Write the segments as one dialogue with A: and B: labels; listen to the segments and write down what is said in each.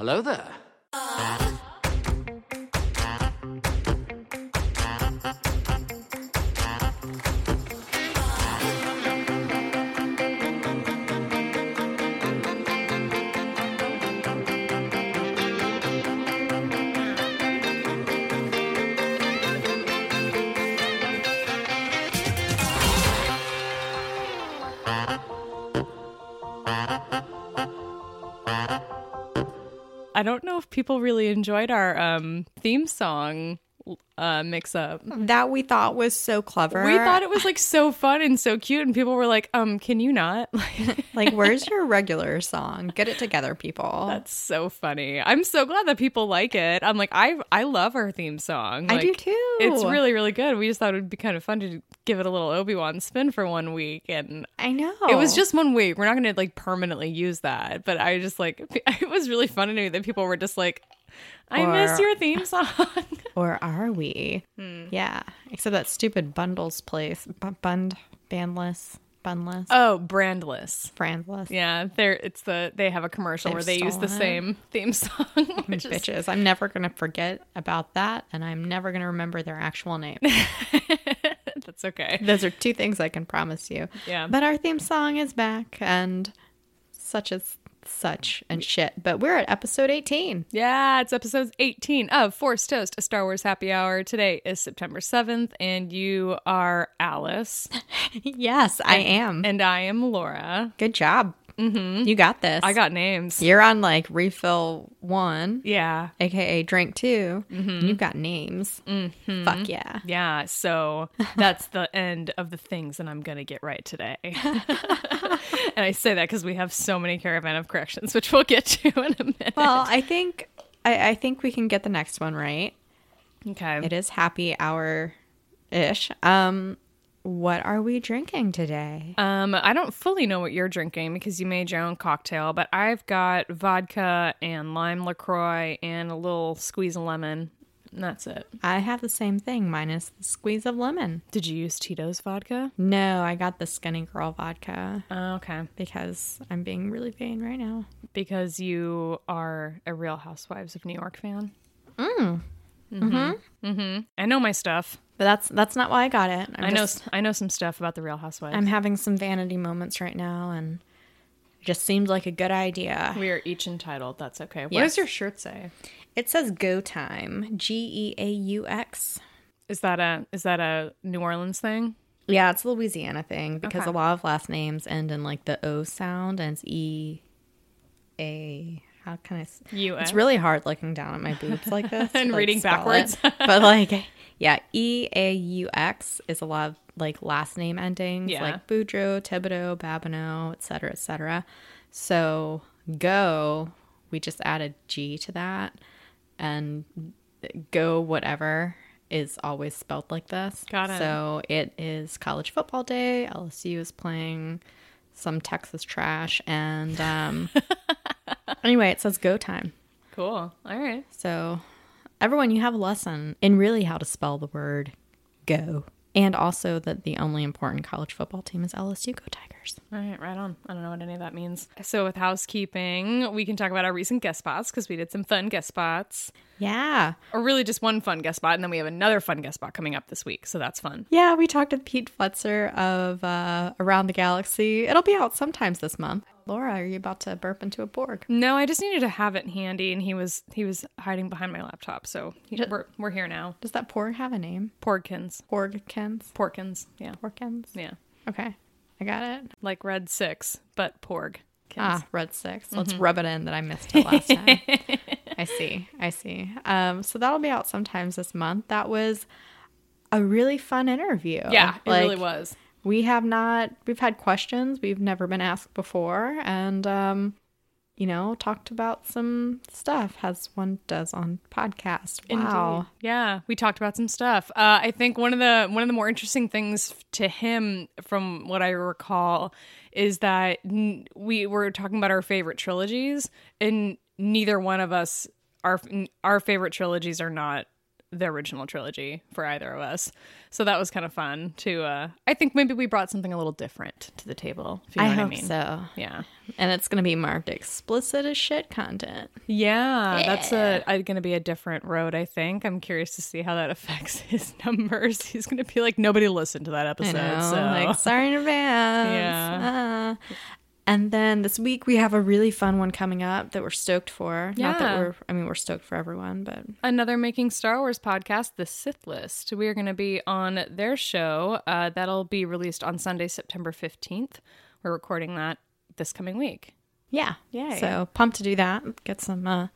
A: Hello there.
B: I don't know if people really enjoyed our um, theme song uh, mix up.
C: That we thought was so clever.
B: We thought it was like so fun and so cute, and people were like, "Um, can you not?"
C: like, where's your regular song? Get it together, people.
B: That's so funny. I'm so glad that people like it. I'm like, I I love our theme song.
C: I do too.
B: It's really really good. We just thought it would be kind of fun to give it a little Obi Wan spin for one week, and
C: I know.
B: it was just one week. We're not going to like permanently use that, but I just like it was really funny to me that people were just like, "I miss your theme song."
C: Or are we?
B: Hmm.
C: Yeah. Except that stupid bundles place. B- bund, bandless, bunless,
B: oh, brandless.
C: brandless.
B: Yeah, they're it's the they have a commercial
C: They've
B: where they use the
C: it.
B: same theme song. Which is,
C: Bitches. I'm never going to forget about that, and I'm never going to remember their actual name.
B: that's okay.
C: Those are two things I can promise you.
B: Yeah.
C: But our theme song is back, and such as such and shit. But we're at episode 18.
B: Yeah, it's episode 18 of Force Toast, a Star Wars happy hour. Today is September 7th, and you are Alice,
C: yes, I am.
B: and I am Laura.
C: Good job. Mm-hmm. You got this.
B: I got names.
C: You're on like refill one,
B: Yeah.
C: aka drink 2
B: Mm-hmm.
C: You've got names. Fuck yeah.
B: Yeah, so that's the end of the things that I'm going to get right today. and I say that because we have so many caravan of corrections, which we'll get to in a minute.
C: Well, I think I, I think we can get the next one right.
B: okay.
C: It is happy hour ish. Um, what are we drinking today?
B: Um, I don't fully know what you're drinking because you made your own cocktail, but I've got vodka and lime LaCroix and a little squeeze of lemon. And that's it.
C: I have the same thing, minus the squeeze of lemon.
B: Did you use Tito's vodka?
C: No, I got the Skinny Girl vodka
B: Oh, okay.
C: because I'm being really vain right now.
B: Because you are a Real Housewives of New York fan. Mm-hmm. Mm-hmm. Mm-hmm. I know my stuff.
C: But that's that's not why I got it. I'm
B: i know
C: just-
B: I know some stuff about the Real Housewives.
C: I'm having some vanity moments right now, and it just seemed like a good idea.
B: we are each entitled. That's okay. What
C: Yes.
B: does your shirt say?
C: It says Go Time, G E A U X.
B: Is that a is that a New Orleans thing?
C: Yeah, it's a Louisiana thing because
B: Okay.
C: a lot of last names end in like the O sound and it's E A. How can I? s-
B: U.S.
C: It's really hard looking down at my boobs like this
B: And
C: like,
B: reading backwards.
C: it. but like, yeah, E A U X is a lot of like last name endings,
B: Yeah.
C: like Boudreaux, Thibodeau, Babineau, etc., cetera, et cetera. So go, we just added G to that, and go whatever is always spelled like this.
B: Got it.
C: So it is college football day. LSU is playing some Texas trash, and um, anyway, it says go time.
B: Cool. All right.
C: So, everyone, you have a lesson in really how to spell the word go. And also that the only important college football team is LSU Go Tigers.
B: All right, right on. I don't know what any of that means. So, with housekeeping, we can talk about our recent guest spots because we did some fun guest spots,
C: Yeah.
B: or really just one fun guest spot, and then we have another fun guest spot coming up this week. So that's fun.
C: Yeah, we talked with Pete Fletzer of uh, Around the Galaxy. It'll be out sometimes this month. Laura, are you about to burp into a Porg?
B: No, I just needed to have it handy, and he was he was hiding behind my laptop. So he, we're we're here now.
C: Does that Porg have a name?
B: Porkins,
C: Porgkins?
B: Porkins, yeah,
C: Porkins?
B: yeah,
C: Okay, I got it.
B: like Red Six, but Porg.
C: Ah, Red 6 Let's rub it in that I missed it last time. I see. I see. Um, so that'll be out sometimes this month. That was a really fun interview.
B: Yeah, it
C: Like,
B: really was.
C: We have not, we've had questions we've never been asked before. And, um, you know, talked about some stuff as one does on podcast. Wow.
B: Indeed. Yeah, we talked about some stuff. Uh, I think one of the one of the more interesting things to him, from what I recall, is that n- we were talking about our favorite trilogies, and neither one of us our our favorite trilogies are not the original trilogy for either of us. So that was kind of fun to uh I think maybe we brought something a little different to the table, if you know
C: I
B: what
C: hope
B: I mean.
C: so.
B: Yeah.
C: And it's going to be marked explicit as shit content.
B: Yeah, that's a, a going to be a different road, I think. I'm curious to see how that affects his numbers. He's going to be like nobody listened to that episode.
C: know,
B: so
C: like sorry in advance.
B: Yeah.
C: Uh. and then this week we have a really fun one coming up that we're stoked for. Not that
B: Yeah.
C: we're, I mean, we're stoked for everyone, but
B: another making Star Wars podcast, The Sith List. We are going to be on their show. Uh, that'll be released on Sunday, September 15th. We're recording that this coming week.
C: yeah,
B: yeah.
C: So pumped to do that. Get some uh,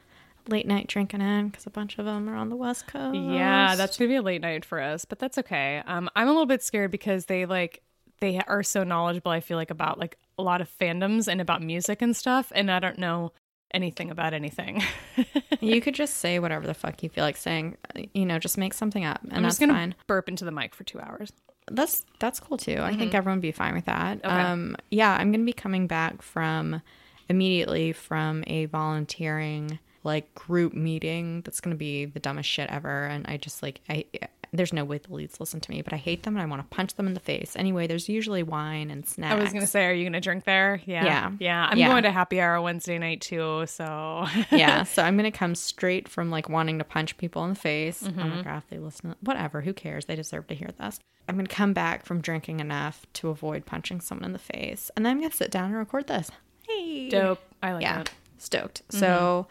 C: late night drinking in because a bunch of them are on the West Coast.
B: Yeah, that's gonna be a late night for us, but that's okay. Um, I'm a little bit scared because they like they are so knowledgeable. I feel like about like a lot of fandoms and about music and stuff, and I don't know anything about anything.
C: you could just say whatever the fuck you feel like saying. You know, just make something up, and
B: I'm
C: that's
B: just gonna
C: fine.
B: burp into the mic for two hours.
C: That's that's cool too. I think everyone would be fine with that.
B: Mm-hmm. Okay.
C: Um, yeah, I'm gonna be coming back from immediately from a volunteering like group meeting. That's gonna be the dumbest shit ever. And I just like I there's no way the leads listen to me, but I hate them and I want to punch them in the face. Anyway, there's usually wine and snacks.
B: I was gonna say, are you gonna drink there? Yeah,
C: Yeah.
B: yeah. I'm
C: Yeah.
B: going to happy hour Wednesday night too. So
C: yeah, so I'm gonna come straight from like wanting to punch people in the face.
B: Mm-hmm.
C: Oh my god, if they listen, whatever. Who cares? They deserve to hear this. I'm gonna come back from drinking enough to avoid punching someone in the face, and then I'm gonna sit down and record this. Hey,
B: dope. I like
C: Yeah,
B: that.
C: stoked.
B: Mm-hmm.
C: So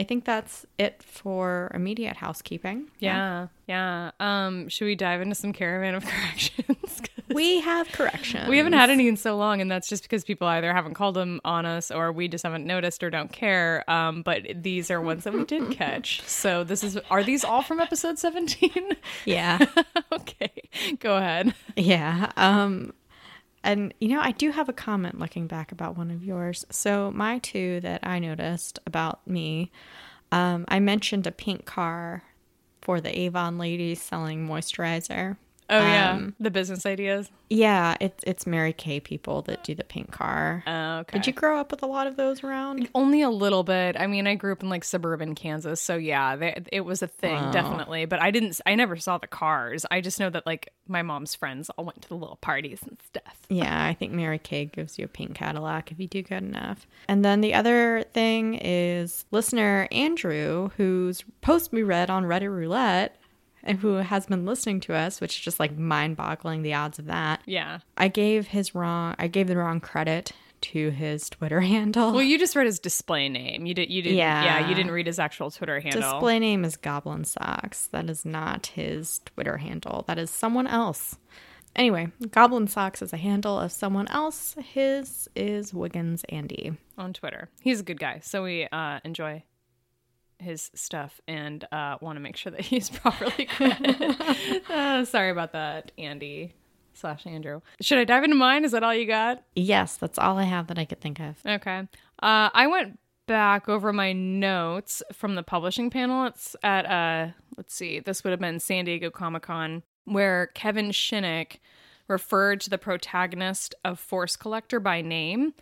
C: I think that's it for immediate housekeeping.
B: Yeah, yeah. Um, should we dive into some caravan of corrections?
C: we have corrections.
B: we haven't had any in so long, and that's just because people either haven't called them on us or we just haven't noticed or don't care. Um, but these are ones that we did catch. So this is are these all from episode seventeen?
C: Yeah,
B: okay, go ahead.
C: yeah. Um, and you know, I do have a comment looking back about one of yours. So my two that I noticed about me, um, I mentioned a pink car for the Avon ladies selling moisturizer.
B: Oh yeah,
C: Um,
B: the business ideas.
C: Yeah, it's it's Mary Kay people that do the pink car.
B: Oh, okay.
C: Did you grow up with a lot of those around?
B: Only a little bit. I mean, I grew up in like suburban Kansas, so yeah, they, it was a thing
C: Wow.
B: definitely. But I didn't. I never saw the cars. I just know that like my mom's friends all went to the little parties and stuff.
C: Yeah, I think Mary Kay gives you a pink Cadillac if you do good enough. And then the other thing is listener Andrew, whose post we read on Reddit Roulette and who has been listening to us, which is just like mind boggling the odds of that.
B: Yeah.
C: I gave his wrong I gave the wrong credit to his Twitter handle.
B: Well, you just read his display name. You did. You did.
C: Yeah.
B: Yeah. You didn't read his actual Twitter handle.
C: Display name is Goblin Socks. That is not his Twitter handle. That is someone else. Anyway, Goblin Socks is a handle of someone else. His is Wiggins Andy.
B: on Twitter. He's a good guy, so we uh, enjoy his stuff and uh, want to make sure that he's properly credited. uh, sorry about that, Andy slash Andrew. Should I dive into mine? Is that all you got?
C: Yes, that's all I have that I could think of.
B: Okay. Uh, I went back over my notes from the publishing panel. It's at uh, let's see, this would have been San Diego Comic Con, where Kevin Shinick referred to the protagonist of Force Collector by name.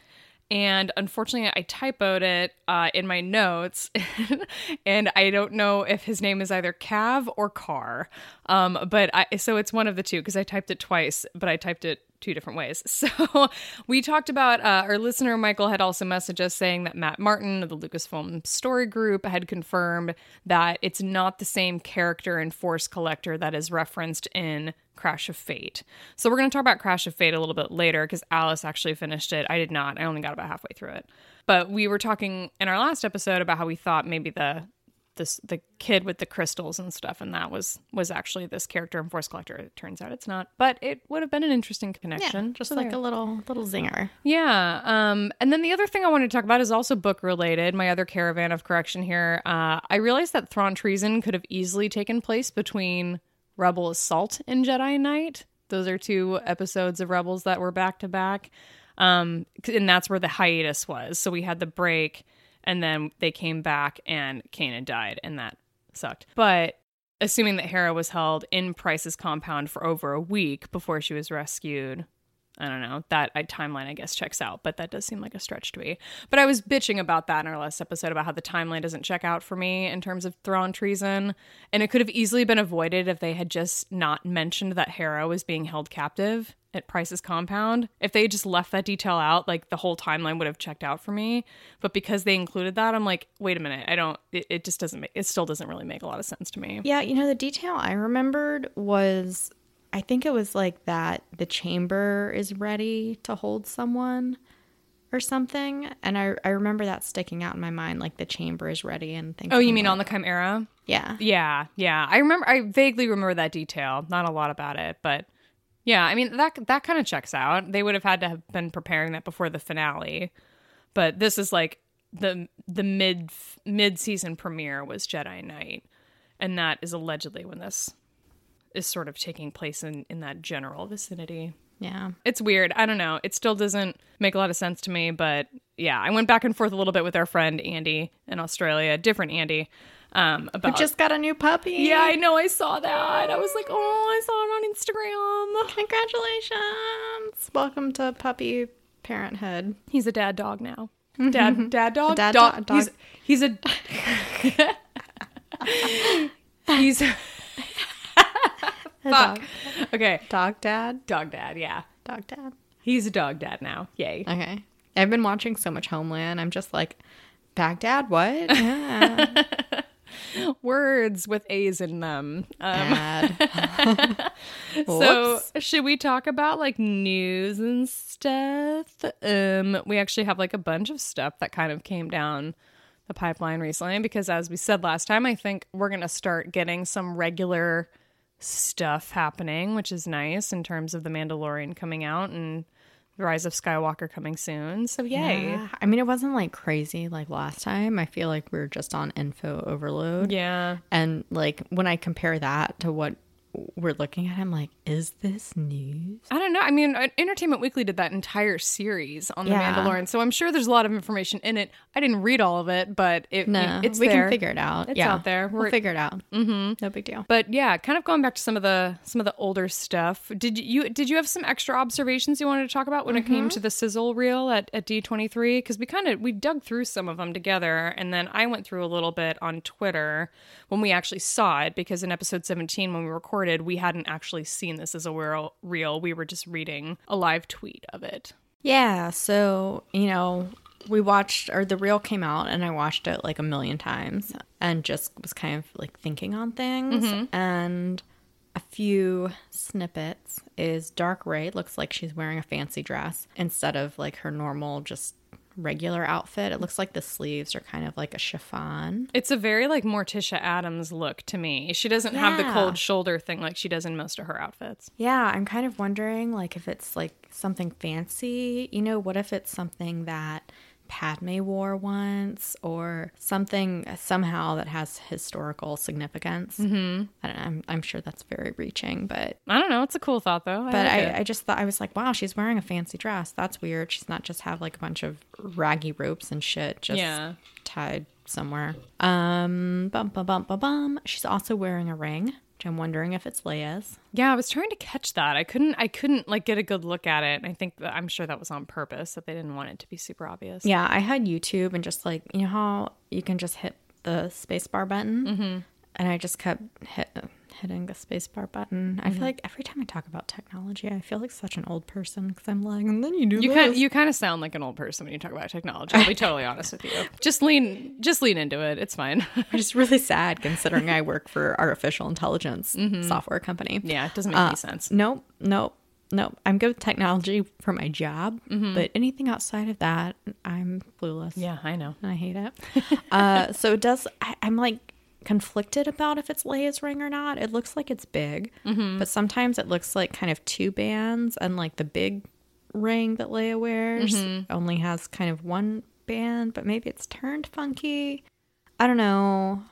B: And unfortunately, I typoed it uh, in my notes, and I don't know if his name is either Cav or Car. Um, but I so it's one of the two because I typed it twice, but I typed it two different ways. So we talked about uh, our listener Michael had also messaged us saying that Matt Martin of the Lucasfilm Story Group had confirmed that it's not the same character in Force Collector that is referenced in Crash of Fate. So we're going to talk about Crash of Fate a little bit later because Alice actually finished it. I did not. I only got about halfway through it. But we were talking in our last episode about how we thought maybe the this the kid with the crystals and stuff and that was was actually this character in Force Collector. It turns out it's not, but it would have been an interesting connection.
C: just
B: So
C: like
B: there.
C: a little little zinger.
B: Yeah. Um, and then the other thing I wanted to talk about is also book related. My other caravan of correction here. Uh, I realized that Thrawn Treason could have easily taken place between Rebel Assault and Jedi Night. Those are two episodes of Rebels that were back to back. Um, and that's where the hiatus was. So we had the break, and then they came back, and Kanan died, and that sucked. But assuming that Hera was held in Pryce's compound for over a week before she was rescued, I don't know. That I, timeline, I guess, checks out, but that does seem like a stretch to me. But I was bitching about that in our last episode about how the timeline doesn't check out for me in terms of Thrawn treason. And it could have easily been avoided if they had just not mentioned that Hera was being held captive at Pryce's compound. If they just left that detail out, like the whole timeline would have checked out for me. But because they included that, I'm like, wait a minute, I don't, it, it just doesn't make, it still doesn't really make a lot of sense to me.
C: Yeah, you know, the detail I remembered was I think it was like that the chamber is ready to hold someone or something. And I, I remember that sticking out in my mind, like the chamber is ready and things.
B: Oh, you mean on the Chimera?
C: Yeah.
B: Yeah, yeah. I remember. I vaguely remember that detail. Not a lot about it, but yeah. I mean that that kind of checks out. They would have had to have been preparing that before the finale, but this is like the the mid mid season premiere was Jedi Night, and that is allegedly when this is sort of taking place in in that general vicinity.
C: Yeah.
B: It's weird. I don't know. It still doesn't make a lot of sense to me, but yeah, I went back and forth a little bit with our friend Andy in Australia, different Andy, um,
C: We
B: about
C: just got a new puppy.
B: yeah, I know. I saw that. I was like, oh, I saw it on Instagram.
C: Congratulations. Welcome to puppy parenthood.
B: He's a dad dog now. Dad, dad dog.
C: Dad
B: dog.
C: do-
B: He's he's a. he's
C: A
B: fuck.
C: Dog,
B: Okay,
C: dog dad.
B: dog dad. Yeah,
C: Dog dad.
B: he's a dog dad now. Yay.
C: Okay. I've been watching so much Homeland. I'm just like, Baghdad, what? Yeah.
B: Words with A's in them. Um. So, should we talk about like news and stuff? Um, we actually have like a bunch of stuff that kind of came down the pipeline recently because, as we said last time, I think we're gonna start getting some regular stuff happening, which is nice in terms of the Mandalorian coming out and the Rise of Skywalker coming soon. So, yay!
C: Yeah. I mean, it wasn't like crazy like last time. I feel like we are just on info overload.
B: Yeah.
C: And like when I compare that to what we're looking at, I'm like, is this news?
B: I don't know. I mean, uh, Entertainment Weekly did that entire series on the
C: Yeah.
B: Mandalorian, so I'm sure there's a lot of information in it. I didn't read all of it, but it,
C: No,
B: it's
C: we
B: there.
C: can figure it out.
B: It's
C: yeah.
B: out there.
C: We'll
B: We're-
C: figure it out. Mm-hmm. No big deal.
B: But yeah, kind of going back to some of the some of the older stuff. Did you did you have some extra observations you wanted to talk about when it
C: Mm-hmm.
B: came to the sizzle reel at, at D23? Because we kind of we dug through some of them together, and then I went through a little bit on Twitter when we actually saw it. Because in episode 17, when we recorded, we hadn't actually seen this as a reel. reel. We were just reading a live tweet of it.
C: Yeah. So, you know, we watched, or the reel came out, and I watched it like a million times and just was kind of like thinking on things. Mm-hmm. And a few snippets is Dark Rey looks like she's wearing a fancy dress instead of like her normal, just regular outfit. It looks like the sleeves are kind of like a chiffon.
B: It's a very like Morticia Addams look to me. She doesn't have the cold shoulder thing like she does in most of her outfits.
C: Yeah, I'm kind of wondering like if it's like something fancy. You know, what if it's something that Padme wore once or something somehow that has historical significance? Mm-hmm. I don't know. I'm, I'm sure that's very reaching, but
B: I don't know. It's a cool thought though.
C: but
B: like
C: I. I just thought I was like, wow, she's wearing a fancy dress. That's weird. She's not just have like a bunch of raggy ropes and shit just
B: Yeah.
C: tied somewhere. Um, bum bum bum bum bum. She's also wearing a ring, which I'm wondering if it's Leia's.
B: Yeah, I was trying to catch that. I couldn't. I couldn't like get a good look at it. I think that, I'm sure that was on purpose that they didn't want it to be super obvious.
C: Yeah, I had YouTube and just like you know how you can just hit the spacebar button, mm-hmm. and I just kept hit, hitting the spacebar button. I feel like every time I talk about technology, I feel like such an old person because I'm like, and then you do
B: You kind you kind of sound like an old person when you talk about technology. I'll be totally honest with you. Just lean just lean into it. It's fine.
C: I'm just really sad considering I work for artificial intelligence software company.
B: yeah, it doesn't make
C: Uh,
B: any sense.
C: Nope, nope, nope. I'm good with technology for my job, but anything outside of that, I'm clueless.
B: Yeah, I know.
C: and I hate it. uh, so it does. I, I'm like conflicted about if it's Leia's ring or not. It looks like it's big, mm-hmm. but sometimes it looks like kind of two bands, and like the big ring that Leia wears mm-hmm. only has kind of one band, but maybe it's turned funky. I don't know.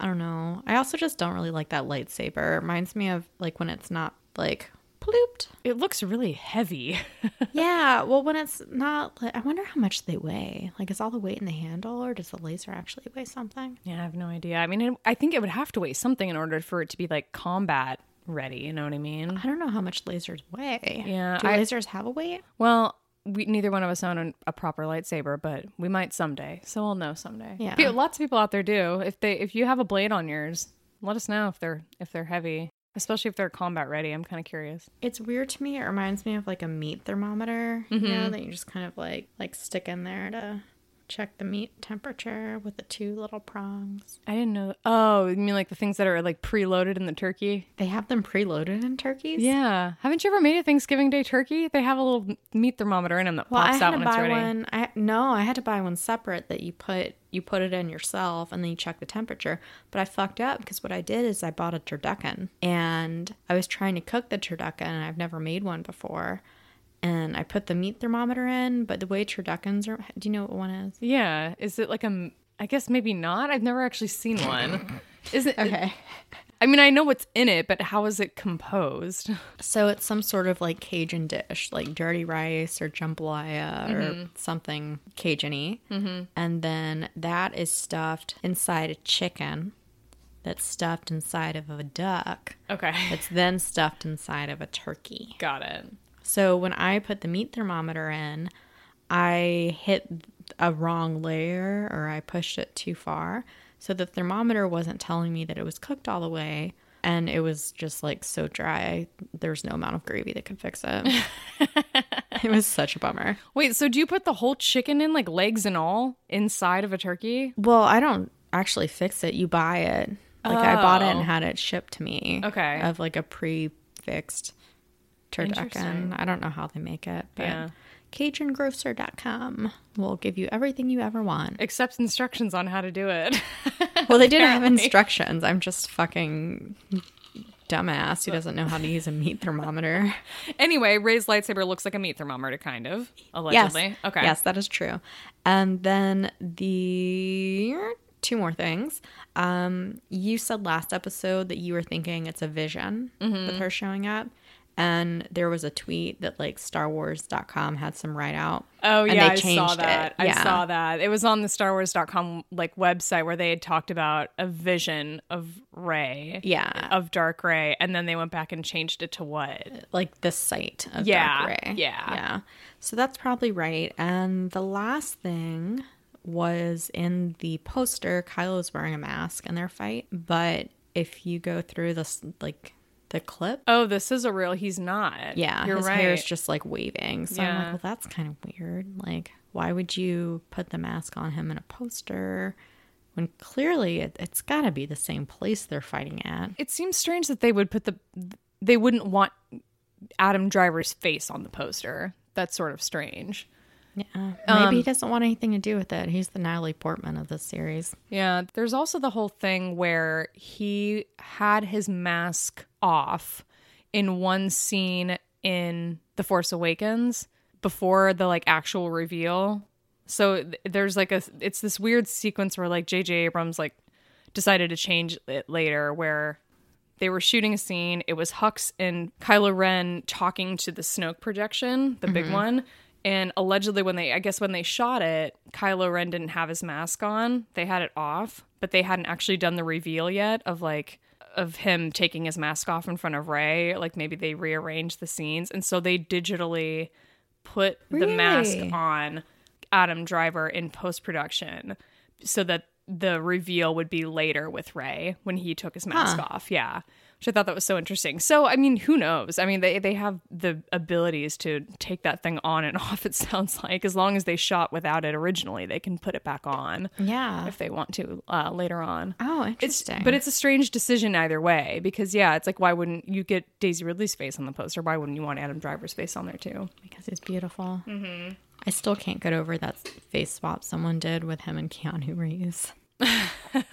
C: I don't know. I also just don't really like that lightsaber. It reminds me of like when it's not like plooped.
B: It looks really heavy.
C: Yeah, well, when it's not, I wonder how much they weigh. Like, is all the weight in the handle, or does the laser actually weigh something?
B: yeah, I have no idea. I mean, it, I think it would have to weigh something in order for it to be like combat ready. You know what I mean?
C: I don't know how much lasers weigh.
B: Yeah,
C: Do
B: I-
C: lasers have a weight?
B: Well, we neither one of us own a proper lightsaber, but we might someday. So we'll know someday.
C: Yeah.
B: Pe- lots of people out there do. If they if you have a blade on yours, let us know if they're if they're heavy, especially if they're combat ready. I'm kind of curious.
C: It's weird to me. It reminds me of like a meat thermometer, you know, mm-hmm. that you just kind of like like stick in there to check the meat temperature with the two little prongs.
B: I didn't know. Oh, you mean like the things that are like preloaded in the turkey?
C: They have them preloaded in turkeys.
B: Yeah. Haven't you ever made a Thanksgiving Day turkey? They have a little meat thermometer in them that
C: Well, I
B: pops
C: had
B: out
C: to
B: when it's
C: buy
B: ready.
C: one. I no, I had to buy one separate that you put you put it in yourself and then you check the temperature. But I fucked up because what I did is I bought a turducken and I was trying to cook the turducken and I've never made one before. And I put the meat thermometer in, but the way turduckens are, do you know what one is?
B: Yeah. Is it like a, I guess maybe not. I've never actually seen one. Is it?
C: Okay.
B: I mean, I know what's in it, but how is it composed?
C: So it's some sort of like Cajun dish, like dirty rice or jambalaya
B: Mm-hmm.
C: or something Cajun-y. Mm-hmm. And then that is stuffed inside a chicken that's stuffed inside of a duck
B: Okay.
C: It's then stuffed inside of a turkey.
B: Got it.
C: So when I put the meat thermometer in, I hit a wrong layer or I pushed it too far. So the thermometer wasn't telling me that it was cooked all the way. And it was just like so dry. There was no amount of gravy that could fix it. it was such a bummer.
B: Wait, so do you put the whole chicken in, like legs and all, inside of a turkey?
C: Well, I don't actually fix it. You buy it. Like I bought it and
B: Oh.
C: had it shipped to me.
B: Okay.
C: Of like a pre-fixed turducken. I don't know how they make it, but
B: Yeah.
C: CajunGrocer.com will give you everything you ever want.
B: Except instructions on how to do it.
C: Well, they didn't have instructions. I'm just fucking dumbass who doesn't know how to use a meat thermometer.
B: anyway, Rey's lightsaber looks like a meat thermometer, kind of.
C: yes.
B: Allegedly. Okay.
C: Yes, that is true. And then the two more things. Um, you said last episode that you were thinking it's a vision
B: Mm-hmm.
C: with her showing up. And there was a tweet that like StarWars.com had some write out.
B: Oh yeah, I saw that.
C: it.
B: I saw that. It was on the Star Wars.com like website where they had talked about a vision of Rey.
C: Yeah.
B: Of Dark Rey, and then they went back and changed it to what?
C: like the site of
B: Yeah,
C: Dark Rey.
B: yeah.
C: Yeah. So that's probably right. And the last thing was in the poster, Kylo's wearing a mask in their fight. But if you go through this, like the clip,
B: Oh, this is a real. He's not.
C: yeah,
B: you're
C: his
B: right.
C: hair is just like waving. So I'm like, well, that's kind of weird. Like, why would you put the mask on him in a poster when clearly it, it's got to be the same place they're fighting at?
B: it seems strange that they would put the. They wouldn't want Adam Driver's face on the poster. That's sort of strange.
C: Yeah. Maybe
B: Um,
C: he doesn't want anything to do with it. He's the Natalie Portman of this series.
B: Yeah, there's also the whole thing where he had his mask off in one scene in The Force Awakens before the like actual reveal. So th- there's like a it's this weird sequence where like JJ Abrams like decided to change it later where they were shooting a scene. It was Hux and Kylo Ren talking to the Snoke projection, the big one. And allegedly, when they, I guess when they shot it, Kylo Ren didn't have his mask on. They had it off, but they hadn't actually done the reveal yet of like, of him taking his mask off in front of Rey. Like maybe they rearranged the scenes. And so they digitally put the mask on Adam Driver in post production so that the reveal would be later with Rey when he took his mask
C: Huh.
B: off. Yeah. Which I thought that was so interesting. So, I mean, who knows? I mean, they, they have the abilities to take that thing on and off, it sounds like. As long as they shot without it originally, they can put it back on
C: Yeah.
B: if they want to uh, later on.
C: Oh,
B: It's,
C: interesting.
B: but it's a strange decision either way because, yeah, it's like, why wouldn't you get Daisy Ridley's face on the poster? Why wouldn't you want Adam Driver's face on there too?
C: because he's beautiful. Mm-hmm. I still can't get over that face swap someone did with him and Keanu Reeves. and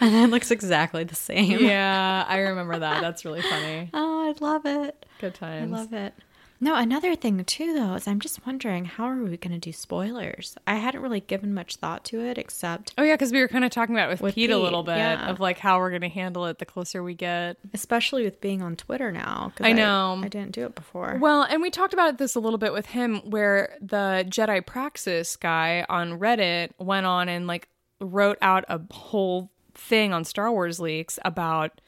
C: it looks exactly the same.
B: Yeah, I remember that. That's really funny.
C: Oh, I love it.
B: Good times.
C: I love it. No, another thing too, though, is I'm just wondering how are we going to do spoilers? I hadn't really given much thought to it, except
B: Oh yeah, because we were kind of talking about it with,
C: With
B: Pete, a little bit
C: yeah.
B: of like how we're gonna handle it the closer we get.
C: especially with being on Twitter now.
B: I know.
C: I, didn't do it before.
B: Well, and we talked about this a little bit with him, where the Jedi Praxis guy on Reddit went on and like wrote out a whole thing on Star Wars leaks about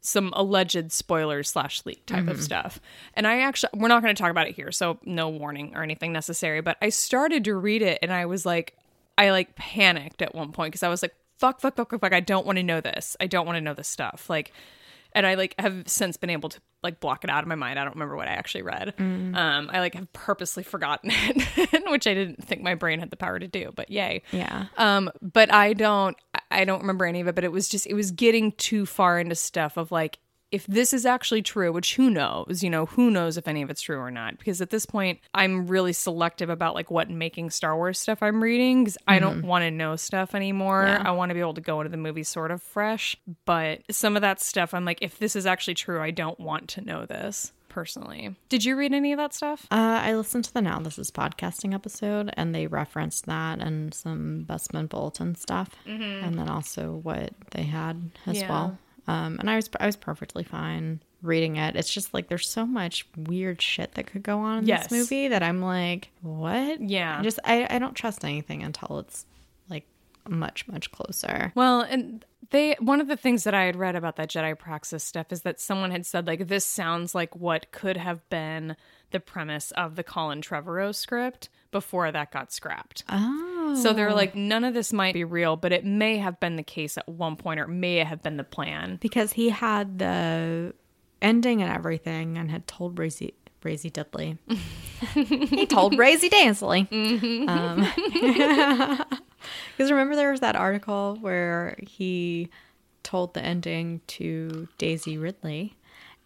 B: some alleged spoilers slash leak type of mm-hmm. stuff. And I actually, we're not going to talk about it here, so no warning or anything necessary. But I started to read it, and I was like, I like panicked at one point because I was like, fuck, fuck, fuck, fuck, fuck. I don't want to know this. I don't want to know this stuff. Like, and I like have since been able to like block it out of my mind. I don't remember what I actually read. Um, I like have purposely forgotten it, which I didn't think my brain had the power to do. But yay,
C: Yeah.
B: um, but I don't I don't remember any of it, but it was just it was getting too far into stuff of like if this is actually true, which who knows, you know, who knows if any of it's true or not? Because at this point, I'm really selective about like what making Star Wars stuff I'm reading because I don't want to know stuff anymore.
C: Yeah.
B: I want to be able to go into the movie sort of fresh. But some of that stuff, I'm like, if this is actually true, I don't want to know this personally. Did you read any of that stuff?
C: Uh, I listened to the Now This Is Podcasting episode, and they referenced that and some Bespin Bulletin stuff, and then also what they had as
B: Yeah.
C: well. Um, and I was I was perfectly fine reading it. It's just like there's so much weird shit that could go on in
B: Yes.
C: this movie that I'm like, what?
B: Yeah.
C: I just I, I don't trust anything until it's like much much closer.
B: Well, and they one of the things that I had read about that Jedi Praxis stuff is that someone had said like this sounds like what could have been the premise of the Colin Trevorrow script before that got scrapped.
C: Oh,
B: So they're oh. like none of this might be real, but it may have been the case at one point or it may have been the plan.
C: because he had the ending and everything, and had told Brazy Brazy Dudley. he told Brazy Dansley. Because mm-hmm. um, remember, there was that article where he told the ending to Daisy Ridley,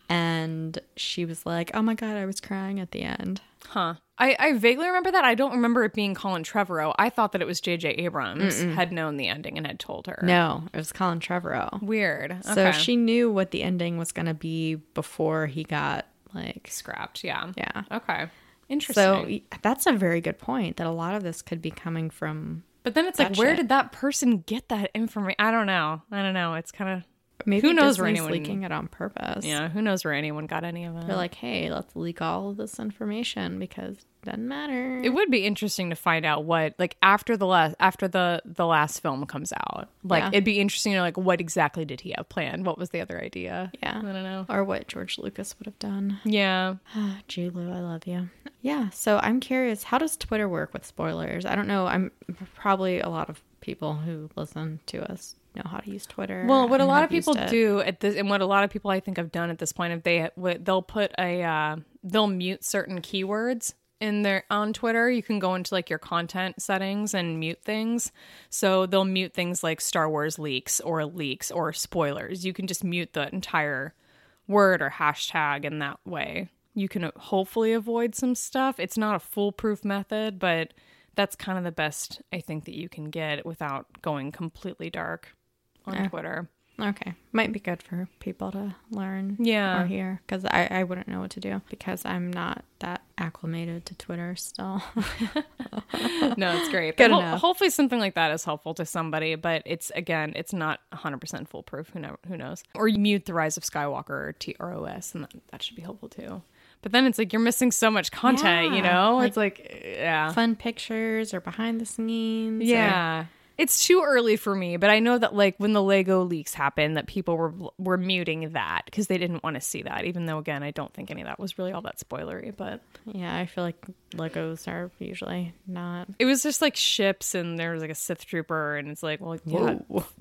C: and she was like, "Oh my god, I was crying at the end."
B: Huh. I, I vaguely remember that. I don't remember it being Colin Trevorrow. I thought that it was J.J. Abrams had known the ending and had told her.
C: No, it was Colin Trevorrow.
B: Weird.
C: So
B: Okay.
C: she knew what the ending was going to be before he got like,
B: scrapped. Yeah.
C: yeah.
B: Okay. Interesting.
C: So that's a very good point that a lot of this could be coming from
B: But then it's like,
C: that
B: where did that person get that information? I don't know. I don't know. It's kind of
C: maybe
B: Who knows where anyone-
C: leaking it on purpose.
B: yeah. Who knows where anyone got any of it?
C: They're like, hey, let's leak all of this information because it doesn't matter.
B: it would be interesting to find out what like after the last after the the last film comes out. Like
C: Yeah.
B: it'd be interesting to know like what exactly did he have planned? What was the other idea?
C: yeah.
B: I don't know.
C: Or what George Lucas would have done.
B: Yeah.
C: Julu, I love you. Yeah. So I'm curious, how does Twitter work with spoilers? I don't know. I'm probably a lot of people who listen to us know how to use Twitter.
B: Well, what a lot of people do at this, and what a lot of people I think have done at this point, if they they'll put a uh, they'll mute certain keywords in their on Twitter. You can go into like your content settings and mute things. So they'll mute things like Star Wars leaks or leaks or spoilers. You can just mute the entire word or hashtag in that way. You can hopefully avoid some stuff. It's not a foolproof method, but that's kind of the best I think that you can get without going completely dark on
C: Yeah.
B: Twitter.
C: Okay. Might be good for people to learn
B: Yeah.
C: or hear because I, I wouldn't know what to do because I'm not that acclimated to Twitter still.
B: No, it's great.
C: Good
B: ho-
C: enough.
B: hopefully, something like that is helpful to somebody. But it's again, it's not 100 percent foolproof. Who know? Who knows? Or you mute the Rise of Skywalker or TROS, and that, that should be helpful too. But then it's like you're missing so much content. you know,
C: like-
B: it's like yeah,
C: Fun pictures or behind the scenes. or-
B: yeah. It's too early for me, but I know that like when the Lego leaks happened, that people were were muting that because they didn't want to see that. Even though, again, I don't think any of that was really all that spoilery. But
C: yeah. I feel like Legos are usually not.
B: it was just like ships, and there was like a Sith trooper, and it's like, well, yeah,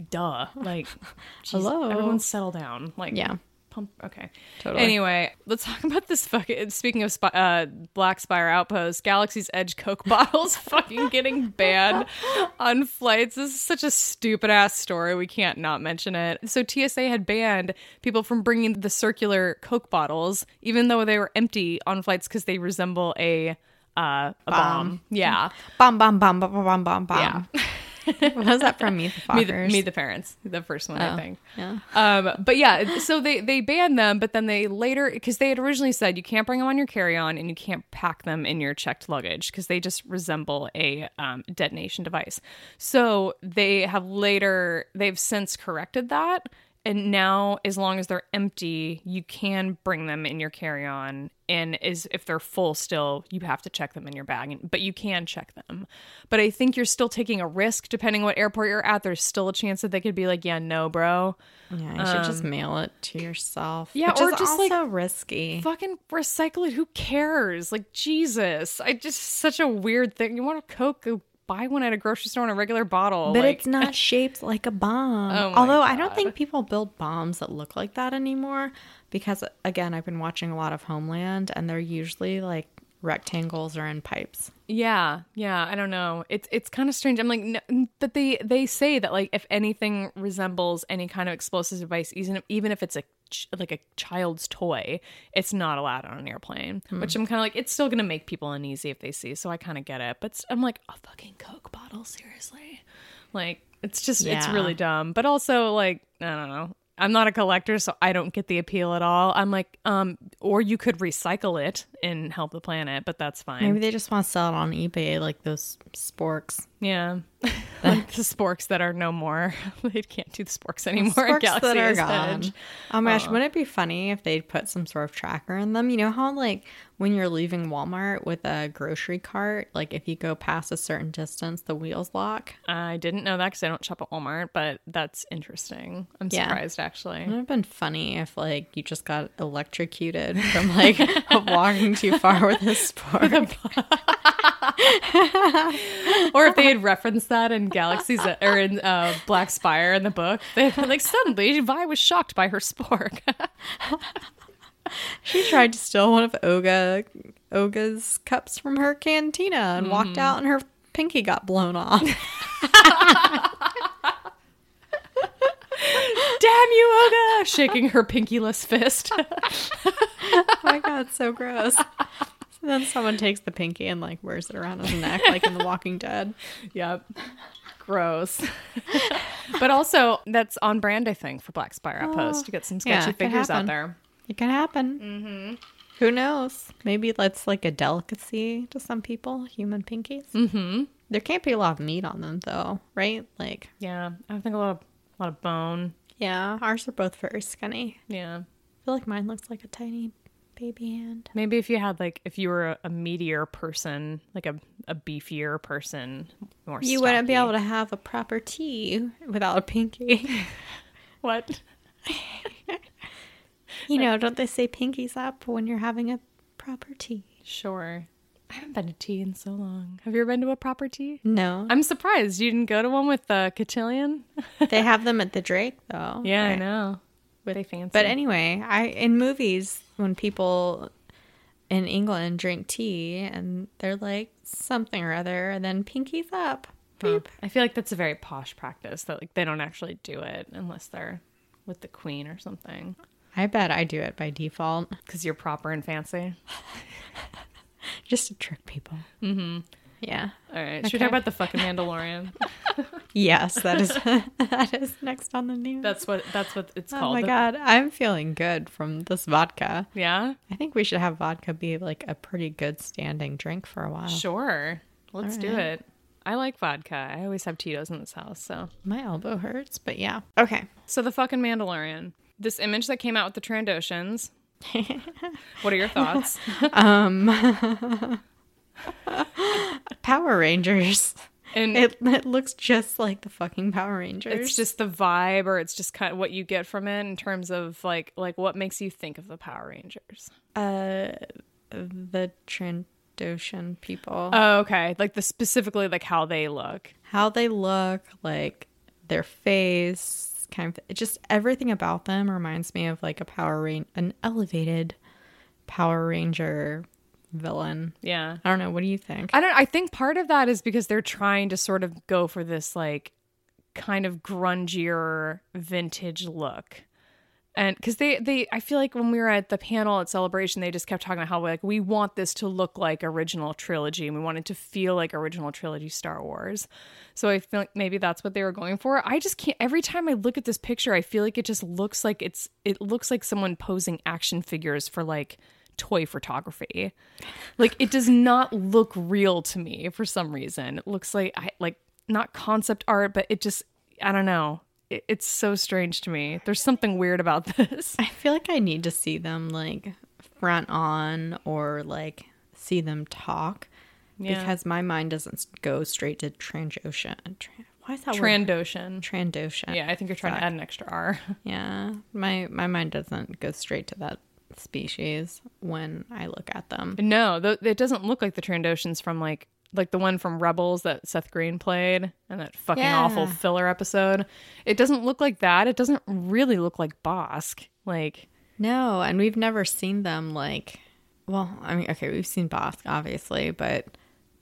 B: duh, like, geez,
C: Hello.
B: everyone settle down, like,
C: Yeah.
B: Pump. Okay,
C: Totally.
B: Anyway, let's talk about this fucking. Speaking of spy, uh, Black Spire Outpost, Galaxy's Edge Coke bottles fucking getting banned on flights. This is such a stupid ass story. We can't not mention it. So TSA had banned people from bringing the circular Coke bottles, even though they were empty on flights because they resemble a uh, a bomb. Yeah,
C: Bomb, bomb, bomb, bomb, bomb, bomb, bomb.
B: yeah.
C: Was that from Meet the
B: me, the,
C: Fockers?
B: me the parents, the first one, I
C: Oh,
B: think.
C: Yeah.
B: Um, but yeah, so they they banned them, but then they later because they had originally said you can't bring them on your carry on and you can't pack them in your checked luggage because they just resemble a um, detonation device. So they have later they've since corrected that. And now as long as they're empty, you can bring them in your carry-on and is if they're full still, you have to check them in your bag, but you can check them. But I think you're still taking a risk depending what airport you're at. There's still a chance that they could be like, "Yeah, no, bro."
C: Yeah, you should just mail it to yourself.
B: Um, yeah,
C: which
B: or
C: is
B: just, like,
C: risky.
B: Fucking recycle it. Who cares? Like Jesus, I just such a weird thing. You want a Coke? Buy one at a grocery store in a regular bottle.
C: But
B: like,
C: it's not shaped like a bomb.
B: Oh
C: Although I don't think people build bombs that look like that anymore because again, I've been watching a lot of Homeland and they're usually like rectangles or in pipes.
B: Yeah, yeah. I don't know. It's it's kind of strange. I'm like, no, but they they say that like if anything resembles any kind of explosive device, even even if it's a ch- like a child's toy, it's not allowed on an airplane. Which I'm kind of like, it's still gonna make people uneasy if they see. So I kind of get it. But I'm like, a fucking Coke bottle, seriously? Like, it's just it's really dumb. But also like, I don't know. I'm not a collector, so I don't get the appeal at all. I'm like, um, or you could recycle it and help the planet, but that's fine.
C: Maybe they just want to sell it on eBay like those sporks.
B: Yeah. like the sporks that are no more. they can't do the sporks anymore
C: Sporks
B: Galaxy
C: that are
B: Edge.
C: gone. Oh my gosh, oh. wouldn't it be funny if they'd put some sort of tracker in them? You know how like when you're leaving Walmart with a grocery cart, like if you go past a certain distance, the wheels lock.
B: I didn't know that because I don't shop at Walmart, but that's interesting. I'm
C: Yeah.
B: surprised actually.
C: It would have been funny if like you just got electrocuted from like walking too far with a spork.
B: or if they had referenced that in Galaxies or in uh, Black Spire in the book, they'd be like, suddenly Vi was shocked by her spork.
C: She tried to steal one of Oga Oga's cups from her cantina and walked out and her pinky got blown off.
B: Damn you, Oga! Shaking her pinkyless fist.
C: oh my god, so gross. So then someone takes the pinky and like wears it around his neck like in The Walking Dead.
B: Yep. Gross. but also, that's on brand, I think, for Black Spire Outpost to get some sketchy
C: could
B: figures out there.
C: It can happen. Mm-hmm. Who knows? Maybe that's like a delicacy to some people, human pinkies. Mm-hmm. There can't be a lot of meat on them though, right? Like,
B: Yeah, I think a lot of a lot of bone.
C: Yeah, ours are both very skinny.
B: Yeah,
C: I feel like mine looks like a tiny baby hand.
B: maybe if you had like if you were a, a meatier person, like a a beefier person, more.
C: You wouldn't be able to have a proper tea without a pinky.
B: What?
C: you know, don't they say pinkies up when you're having a proper tea?
B: Sure. I haven't been to tea in so long. Have you ever been to a proper tea?
C: No.
B: I'm surprised you didn't go to one with the cotillion.
C: they have them at the Drake though.
B: Yeah, I
C: Right.
B: know. They fancy.
C: But anyway, I in movies when people in England drink tea and they're like something or other, and then pinkies up.
B: Huh. I feel like that's a very posh practice that like they don't actually do it unless they're with the queen or something
C: I bet I do it by default,
B: because you're proper and fancy.
C: just to trick people. Mm-hmm. Yeah.
B: All right, should we talk about the fucking Mandalorian?
C: Yes, that is that is next on the news.
B: that's what that's what it's
C: oh
B: called.
C: Oh my
B: The-
C: god, I'm feeling good from this vodka.
B: Yeah,
C: I think we should have vodka be like a pretty good standing drink for a while.
B: sure. Let's
C: All
B: do it. I like vodka. I always have Tito's in this house. So,
C: My elbow hurts, but yeah. Okay.
B: so the fucking Mandalorian. This image that came out with the Trandoshans. What are your thoughts?
C: Power Rangers.
B: And
C: It, it looks just like the fucking Power Rangers.
B: it's just the vibe, or it's just kind of what you get from it in terms of like like what makes you think of the Power Rangers.
C: uh the Trandoshan people.
B: Oh, okay. Like the specifically like how they look.
C: How they look, like their face, kind of it just everything about them reminds me of like a Power Ranger, an elevated Power Ranger villain.
B: Yeah.
C: I don't know. What do you think?
B: I don't I think part of that is because they're trying to sort of go for this like kind of grungier vintage look. And cuz they they I feel like when we were at the panel at Celebration they just kept talking about how like we want this to look like original trilogy and we want it to feel like original trilogy Star Wars. So I feel like maybe that's what they were going for. I just can't every time I look at this picture I feel like it just looks like it's it looks like someone posing action figures for like toy photography. Like it does not look real to me for some reason. It looks like I like not concept art, but it just I don't know. It- it's so strange to me. There's something weird about this.
C: I feel like I need to see them like front on or like see them talk
B: Yeah.
C: because my mind doesn't go straight to Trandoshan. Tran- why is that word?
B: Trandoshan.
C: Trandoshan.
B: Yeah, I think you're trying to add an extra R.
C: Yeah, my my mind doesn't go straight to that species when I look at them.
B: No, th- it doesn't look like the Trandoshans from like like the one from Rebels that Seth Green played and that fucking
C: Yeah.
B: awful filler episode. It doesn't look like that. It doesn't really look like Bossk. Like
C: No, and we've never seen them like. Well, I mean, okay, we've seen Bossk obviously, but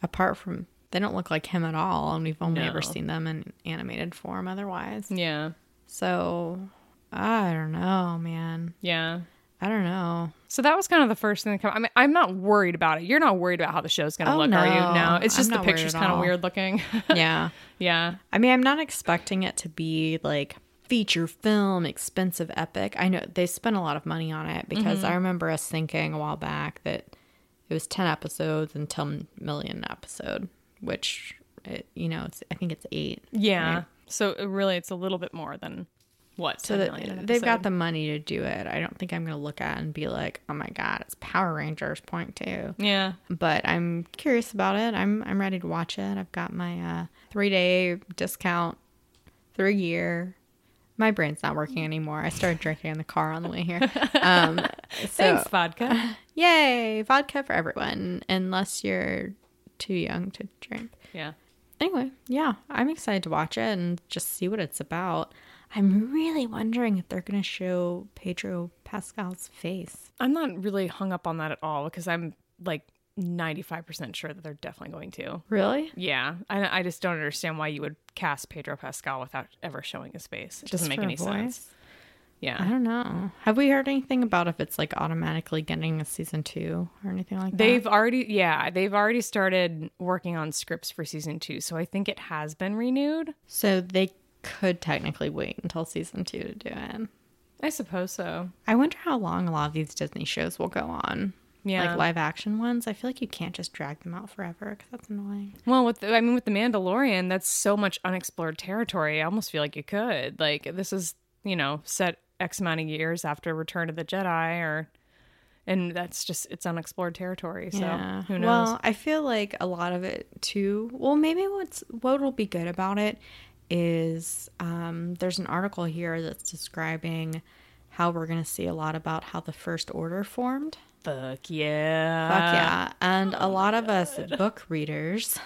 C: apart from they don't look like him at all, and we've only ever seen them in animated form otherwise.
B: yeah,
C: So I don't know, man.
B: yeah.
C: I don't know.
B: So that was kind of the first thing that come. I mean, I'm not worried about it. You're not worried about how the show's going to
C: Oh,
B: look, are you?
C: no.
B: No, it's
C: I'm
B: just the picture's kind of weird looking.
C: Yeah.
B: yeah,
C: I mean, I'm not expecting it to be like feature film, expensive epic. I know they spent a lot of money on it because
B: Mm-hmm.
C: I remember us thinking a while back that it was 10 episodes and 10 million episode, which, it, you know, it's I think it's eight.
B: yeah.
C: right?
B: So it really, it's a little bit more than what.
C: So that they've got the money to do it. I don't think I'm going to look at it and be like, oh my God, it's Power Rangers point two.
B: Yeah,
C: but I'm curious about it. I'm I'm ready to watch it. I've got my uh, three day discount through a year. My brain's not working anymore. I started drinking in the car on the way here. Um, so
B: thanks vodka.
C: yay, vodka for everyone, unless you're too young to drink.
B: yeah.
C: Anyway, yeah, I'm excited to watch it and just see what it's about. I'm really wondering if they're going to show Pedro Pascal's face.
B: I'm not really hung up on that at all because I'm like 95% sure that they're definitely going to.
C: Really?
B: Yeah. I, I just don't understand why you would cast Pedro Pascal without ever showing his face. It doesn't make any
C: voice?
B: sense. Yeah.
C: I don't know. Have we heard anything about if it's like automatically getting a season two or anything like that?
B: They've already, yeah, they've already started working on scripts for season two. So I think it has been renewed.
C: So they could technically wait until season two to do it.
B: I suppose so.
C: I wonder how long a lot of these Disney shows will go on.
B: Yeah.
C: Like live action ones. I feel like you can't just drag them out forever because that's annoying.
B: Well, with the, I mean, with the Mandalorian, that's so much unexplored territory. I almost feel like you could. Like this is, you know, set X amount of years after Return of the Jedi, or and that's just it's unexplored territory. So
C: yeah.
B: who knows?
C: Well, I feel like a lot of it too. Well, maybe what's what will be good about it is um, there's an article here that's describing how we're going to see a lot about how the First Order formed.
B: Fuck yeah.
C: Fuck yeah. And a lot of us book readers,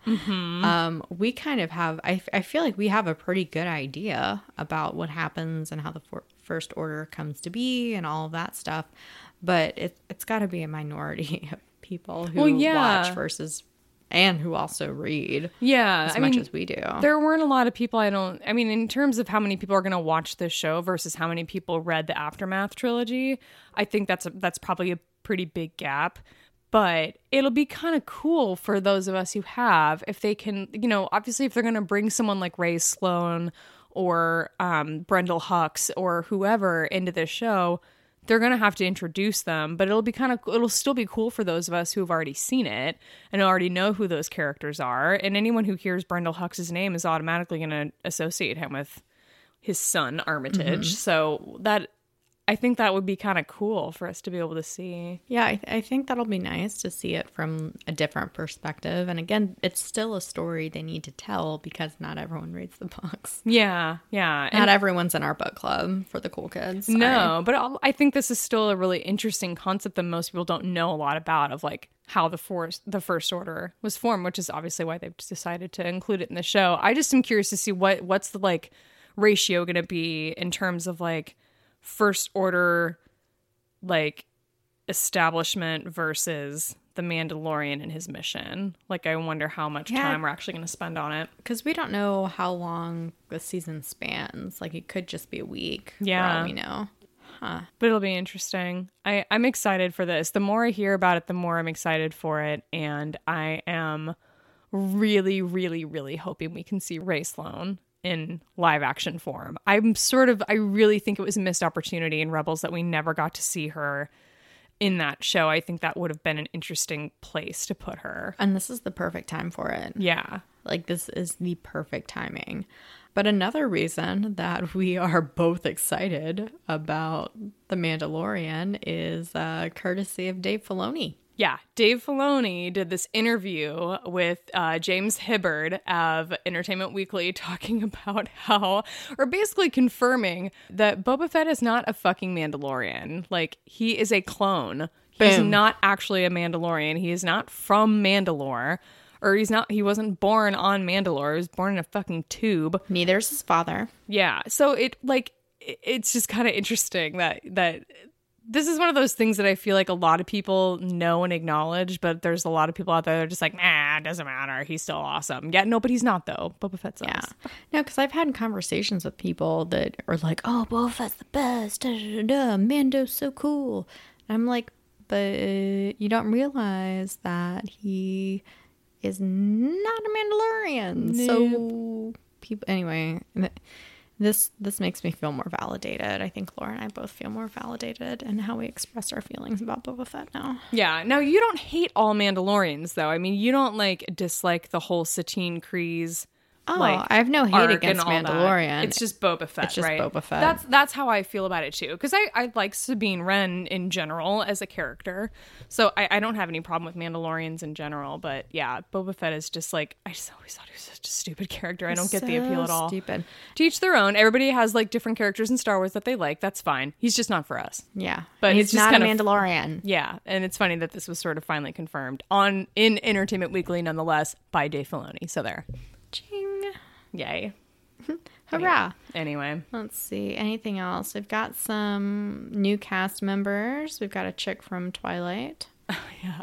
C: um, we kind of have, I, I feel like we have a pretty good idea about what happens and how the for, First Order comes to be and all of that stuff. But it, it's got to be a minority of people who
B: Well, yeah.
C: watch versus, and who also read
B: Yeah,
C: as
B: I
C: much
B: mean,
C: as we do.
B: there weren't a lot of people. I don't. I mean, in terms of how many people are going to watch this show versus how many people read the Aftermath trilogy, I think that's a, that's probably a pretty big gap. But it'll be kind of cool for those of us who have, if they can, you know, obviously if they're going to bring someone like Rae Sloane or um, Brendol Hux or whoever into this show, they're going to have to introduce them, but it'll be kind of it'll still be cool for those of us who have already seen it and already know who those characters are. And anyone who hears Brendol Hux's name is automatically going to associate him with his son Armitage. Mm-hmm. So that I think that would be kind of cool for us to be able to see.
C: Yeah, I, I think that'll be nice to see it from a different perspective. And again, it's still a story they need to tell because not everyone reads the books.
B: Yeah, yeah. And
C: Not everyone's in our book club for the cool kids. Sorry.
B: No, but I'll- I think this is still a really interesting concept that most people don't know a lot about of like how the force the first order was formed, which is obviously why they've decided to include it in the show. I just am curious to see what what's the like ratio going to be in terms of like first order like establishment versus the Mandalorian and his mission. Like I wonder how much
C: Yeah.
B: time we're actually going to spend on it.
C: Because we don't know how long the season spans. Like, it could just be a week.
B: Yeah.
C: we know. Huh.
B: but it'll be interesting. I, I'm excited for this. The more I hear about it, the more I'm excited for it. And I am really, really, really hoping we can see Rae Sloane in live action form. I'm sort of, I really think it was a missed opportunity in Rebels that we never got to see her in that show. I think that would have been an interesting place to put her.
C: And this is the perfect time for it.
B: Yeah.
C: Like, this is the perfect timing. But another reason that we are both excited about The Mandalorian is uh, courtesy of Dave Filoni.
B: Yeah, Dave Filoni did this interview with uh, James Hibbard of Entertainment Weekly talking about how, or basically confirming that Boba Fett is not a fucking Mandalorian. Like, he is a clone. He's not actually a Mandalorian. He is not from Mandalore. Or he's not, he wasn't born on Mandalore. He was born in a fucking tube.
C: Neither's his father.
B: Yeah. So it like it's just kind of interesting that that this is one of those things that I feel like a lot of people know and acknowledge, but there's a lot of people out there that are just like, nah, it doesn't matter. He's still awesome. Yeah, no, but he's not though. Boba Fett's
C: Yeah. No, because I've had conversations with people that are like, oh, Boba Fett's the best. Da, da, da, da. Mando's so cool. And I'm like, but you don't realize that he is not a Mandalorian. So people, anyway, this this makes me feel more validated. I think Laura and I both feel more validated in how we express our feelings about Boba Fett now.
B: Yeah. Now you don't hate all Mandalorians though. I mean, you don't like dislike the whole Satine Kryze.
C: Oh,
B: like,
C: I have no hate against. Mandalorian.
B: It's just Boba Fett.
C: It's just
B: right?
C: Boba Fett.
B: That's that's how I feel about it too. Because I, I like Sabine Wren in general as a character, so I, I don't have any problem with Mandalorians in general. But yeah, Boba Fett is just like I just always thought he was such a stupid character. I don't get the appeal at all.
C: Stupid.
B: To each their own. Everybody has like different characters in Star Wars that they like. That's fine. He's just not for us.
C: Yeah,
B: But
C: he's
B: it's just
C: not a
B: kind of-
C: Mandalorian.
B: Yeah, and it's funny that this was sort of finally confirmed on in Entertainment Weekly, nonetheless, by Dave Filoni. So there,
C: Ching.
B: Yay.
C: Hurrah.
B: Anyway,
C: Let's see. Anything else? We've got some new cast members. We've got a chick from Twilight. Oh, yeah.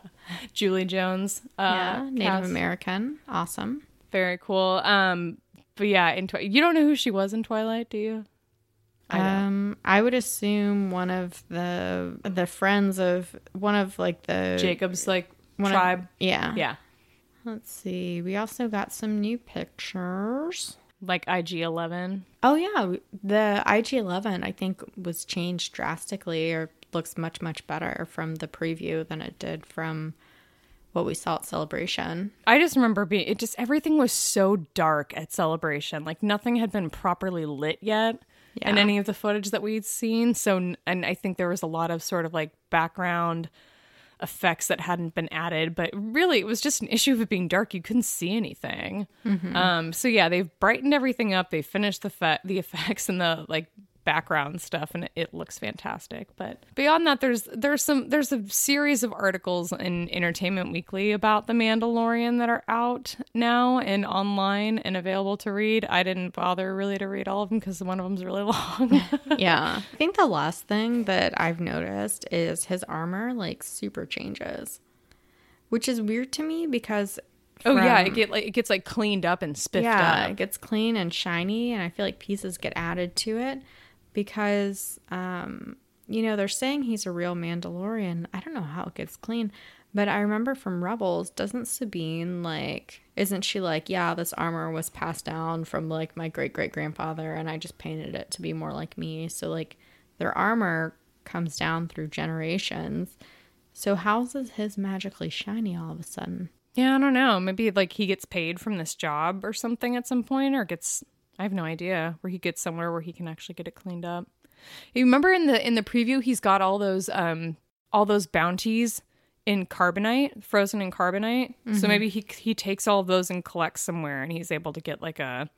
B: Julie Jones. Uh,
C: yeah, Native
B: cast.
C: American. Awesome.
B: Very cool. Um, but yeah, in Twi- you don't know who she was in Twilight, do you? I
C: um, I would assume one of the the friends of one of like the
B: Jacob's like
C: one of-
B: tribe.
C: yeah.
B: yeah,
C: Let's see. We also got some new pictures.
B: like IG Eleven.
C: Oh yeah, the IG11 I think was changed drastically or looks much much better from the preview than it did from what we saw at Celebration.
B: I just remember being it. Just everything was so dark at Celebration. Like nothing had been properly lit yet. In any of the footage that we'd seen. So, and I think there was a lot of sort of like background effects that hadn't been added, but really it was just an issue of it being dark. You couldn't see anything. Um, so yeah, they've brightened everything up. They finished the fe- the effects and the like background stuff, and it, looks fantastic. But beyond that, there's there's some there's a series of articles in Entertainment Weekly about the Mandalorian that are out now and online and available to read. I didn't bother really to read all of them because one of them's really long.
C: yeah. I think the last thing that I've noticed is his armor like super changes, which is weird to me because.
B: oh yeah, it get like it gets like cleaned up and spiffed
C: yeah,
B: up.
C: it gets clean and shiny, and I feel like pieces get added to it because, um, you know, they're saying he's a real Mandalorian. I don't know how it gets clean, but I remember from Rebels, doesn't Sabine like? Isn't she like, yeah, this armor was passed down from like my great great grandfather, and I just painted it to be more like me. So like, their armor comes down through generations. So how's his magically shiny all of a sudden?
B: Yeah, I don't know. Maybe like he gets paid from this job or something at some point, or gets I have no idea where he gets somewhere where he can actually get it cleaned up. You remember in the in the preview, he's got all those um all those bounties in carbonite, frozen in carbonite. So maybe he he takes all of those and collects somewhere, and he's able to get like a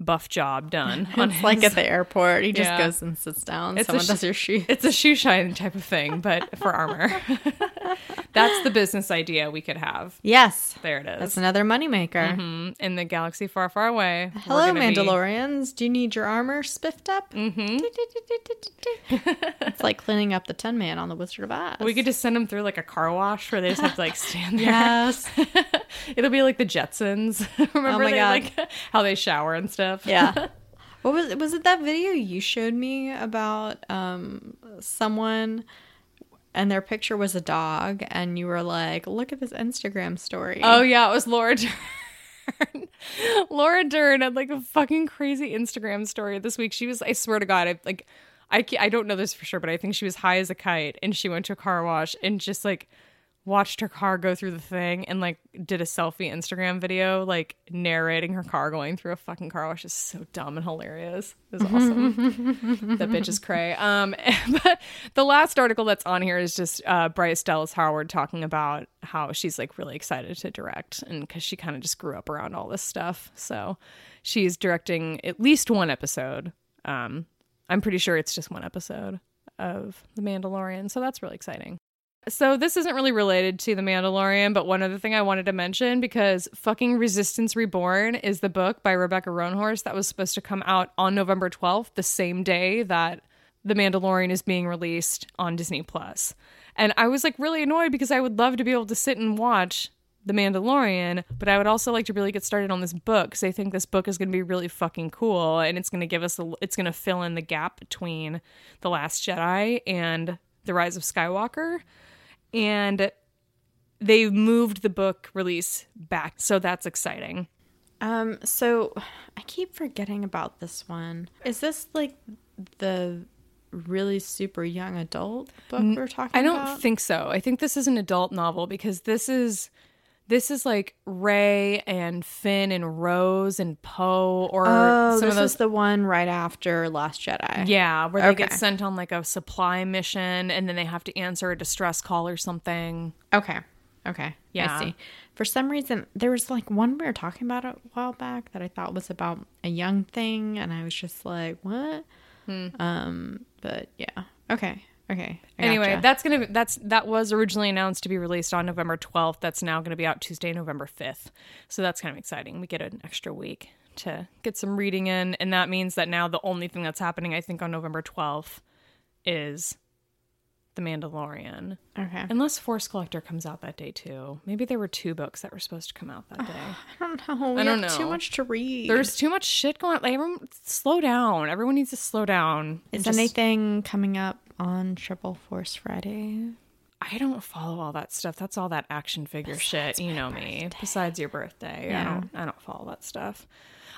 B: buff job done. on
C: It's like at the airport. He just
B: Yeah.
C: goes and sits down.
B: It's
C: Someone
B: sh-
C: does your shoe.
B: it's a shoe shine type of thing, but for armor. That's the business idea we could have.
C: Yes.
B: There it is.
C: That's another moneymaker.
B: Mhm. in the galaxy far, far away.
C: Hello,
B: gonna be-
C: Mandalorians. Do you need your armor spiffed up? Mm-hmm. it's like cleaning up the Tin Man on the Wizard of Oz.
B: We could just send them through like a car wash where they just have to like stand there.
C: Yes.
B: It'll be like the Jetsons. Remember
C: Oh my
B: they,
C: God.
B: like how they shower and stuff?
C: Yeah. What was was it that video you showed me about um someone and their picture was a dog and you were like, "Look at this Instagram story."
B: Oh yeah, it was Laura Dern. Laura Dern had like a fucking crazy Instagram story this week. She was, I swear to God, I like, I I don't know this for sure, but I think she was high as a kite and she went to a car wash and just like watched her car go through the thing and like did a selfie Instagram video, like narrating her car going through a fucking car wash is so dumb and hilarious. It was awesome. that bitch is cray. Um, but the last article that's on here is just uh, Bryce Dallas Howard talking about how she's like really excited to direct and because she kind of just grew up around all this stuff. So she's directing at least one episode. Um, I'm pretty sure it's just one episode of The Mandalorian. So that's really exciting. So this isn't really related to The Mandalorian, but one other thing I wanted to mention because fucking Resistance Reborn is the book by Rebecca Roanhorse that was supposed to come out on November 12th, the same day that The Mandalorian is being released on Disney Plus. And I was like really annoyed because I would love to be able to sit and watch The Mandalorian, but I would also like to really get started on this book because I think this book is going to be really fucking cool and it's going to give us a, it's going to fill in the gap between The Last Jedi and The Rise of Skywalker and they've moved the book release back, so that's exciting.
C: Um, so I keep forgetting about this one. Is this like the really super young adult book we're talking
B: I don't
C: about?
B: think so. I think this is an adult novel because this is this is like Ray and Finn and Rose and Poe or
C: Oh,
B: some
C: this
B: of those
C: is the one right after Last Jedi.
B: yeah, where they get sent on like a supply mission and then they have to answer a distress call or something.
C: Okay. Okay.
B: Yeah.
C: I see. For some reason, there was like one we were talking about a while back that I thought was about a young thing, and I was just like, what?
B: Hmm.
C: Um, but yeah. Okay. Okay. I
B: Anyway,
C: gotcha.
B: that's gonna that's that was originally announced to be released on November 12th. That's now going to be out Tuesday, November 5th. So that's kind of exciting. We get an extra week to get some reading in, and that means that now the only thing that's happening, I think, on November 12th is The Mandalorian.
C: okay.
B: Unless Force Collector comes out that day too. Maybe there were two books that were supposed to come out that day.
C: I don't know. We
B: I don't
C: have Too much to read.
B: There's too much shit going. Like, everyone, slow down. Everyone needs to slow down.
C: Is
B: Just-
C: anything coming up on Triple Force Friday?
B: I don't follow all that stuff. That's all that action figure shit. You know me. Besides your birthday, I don't. I don't follow that stuff.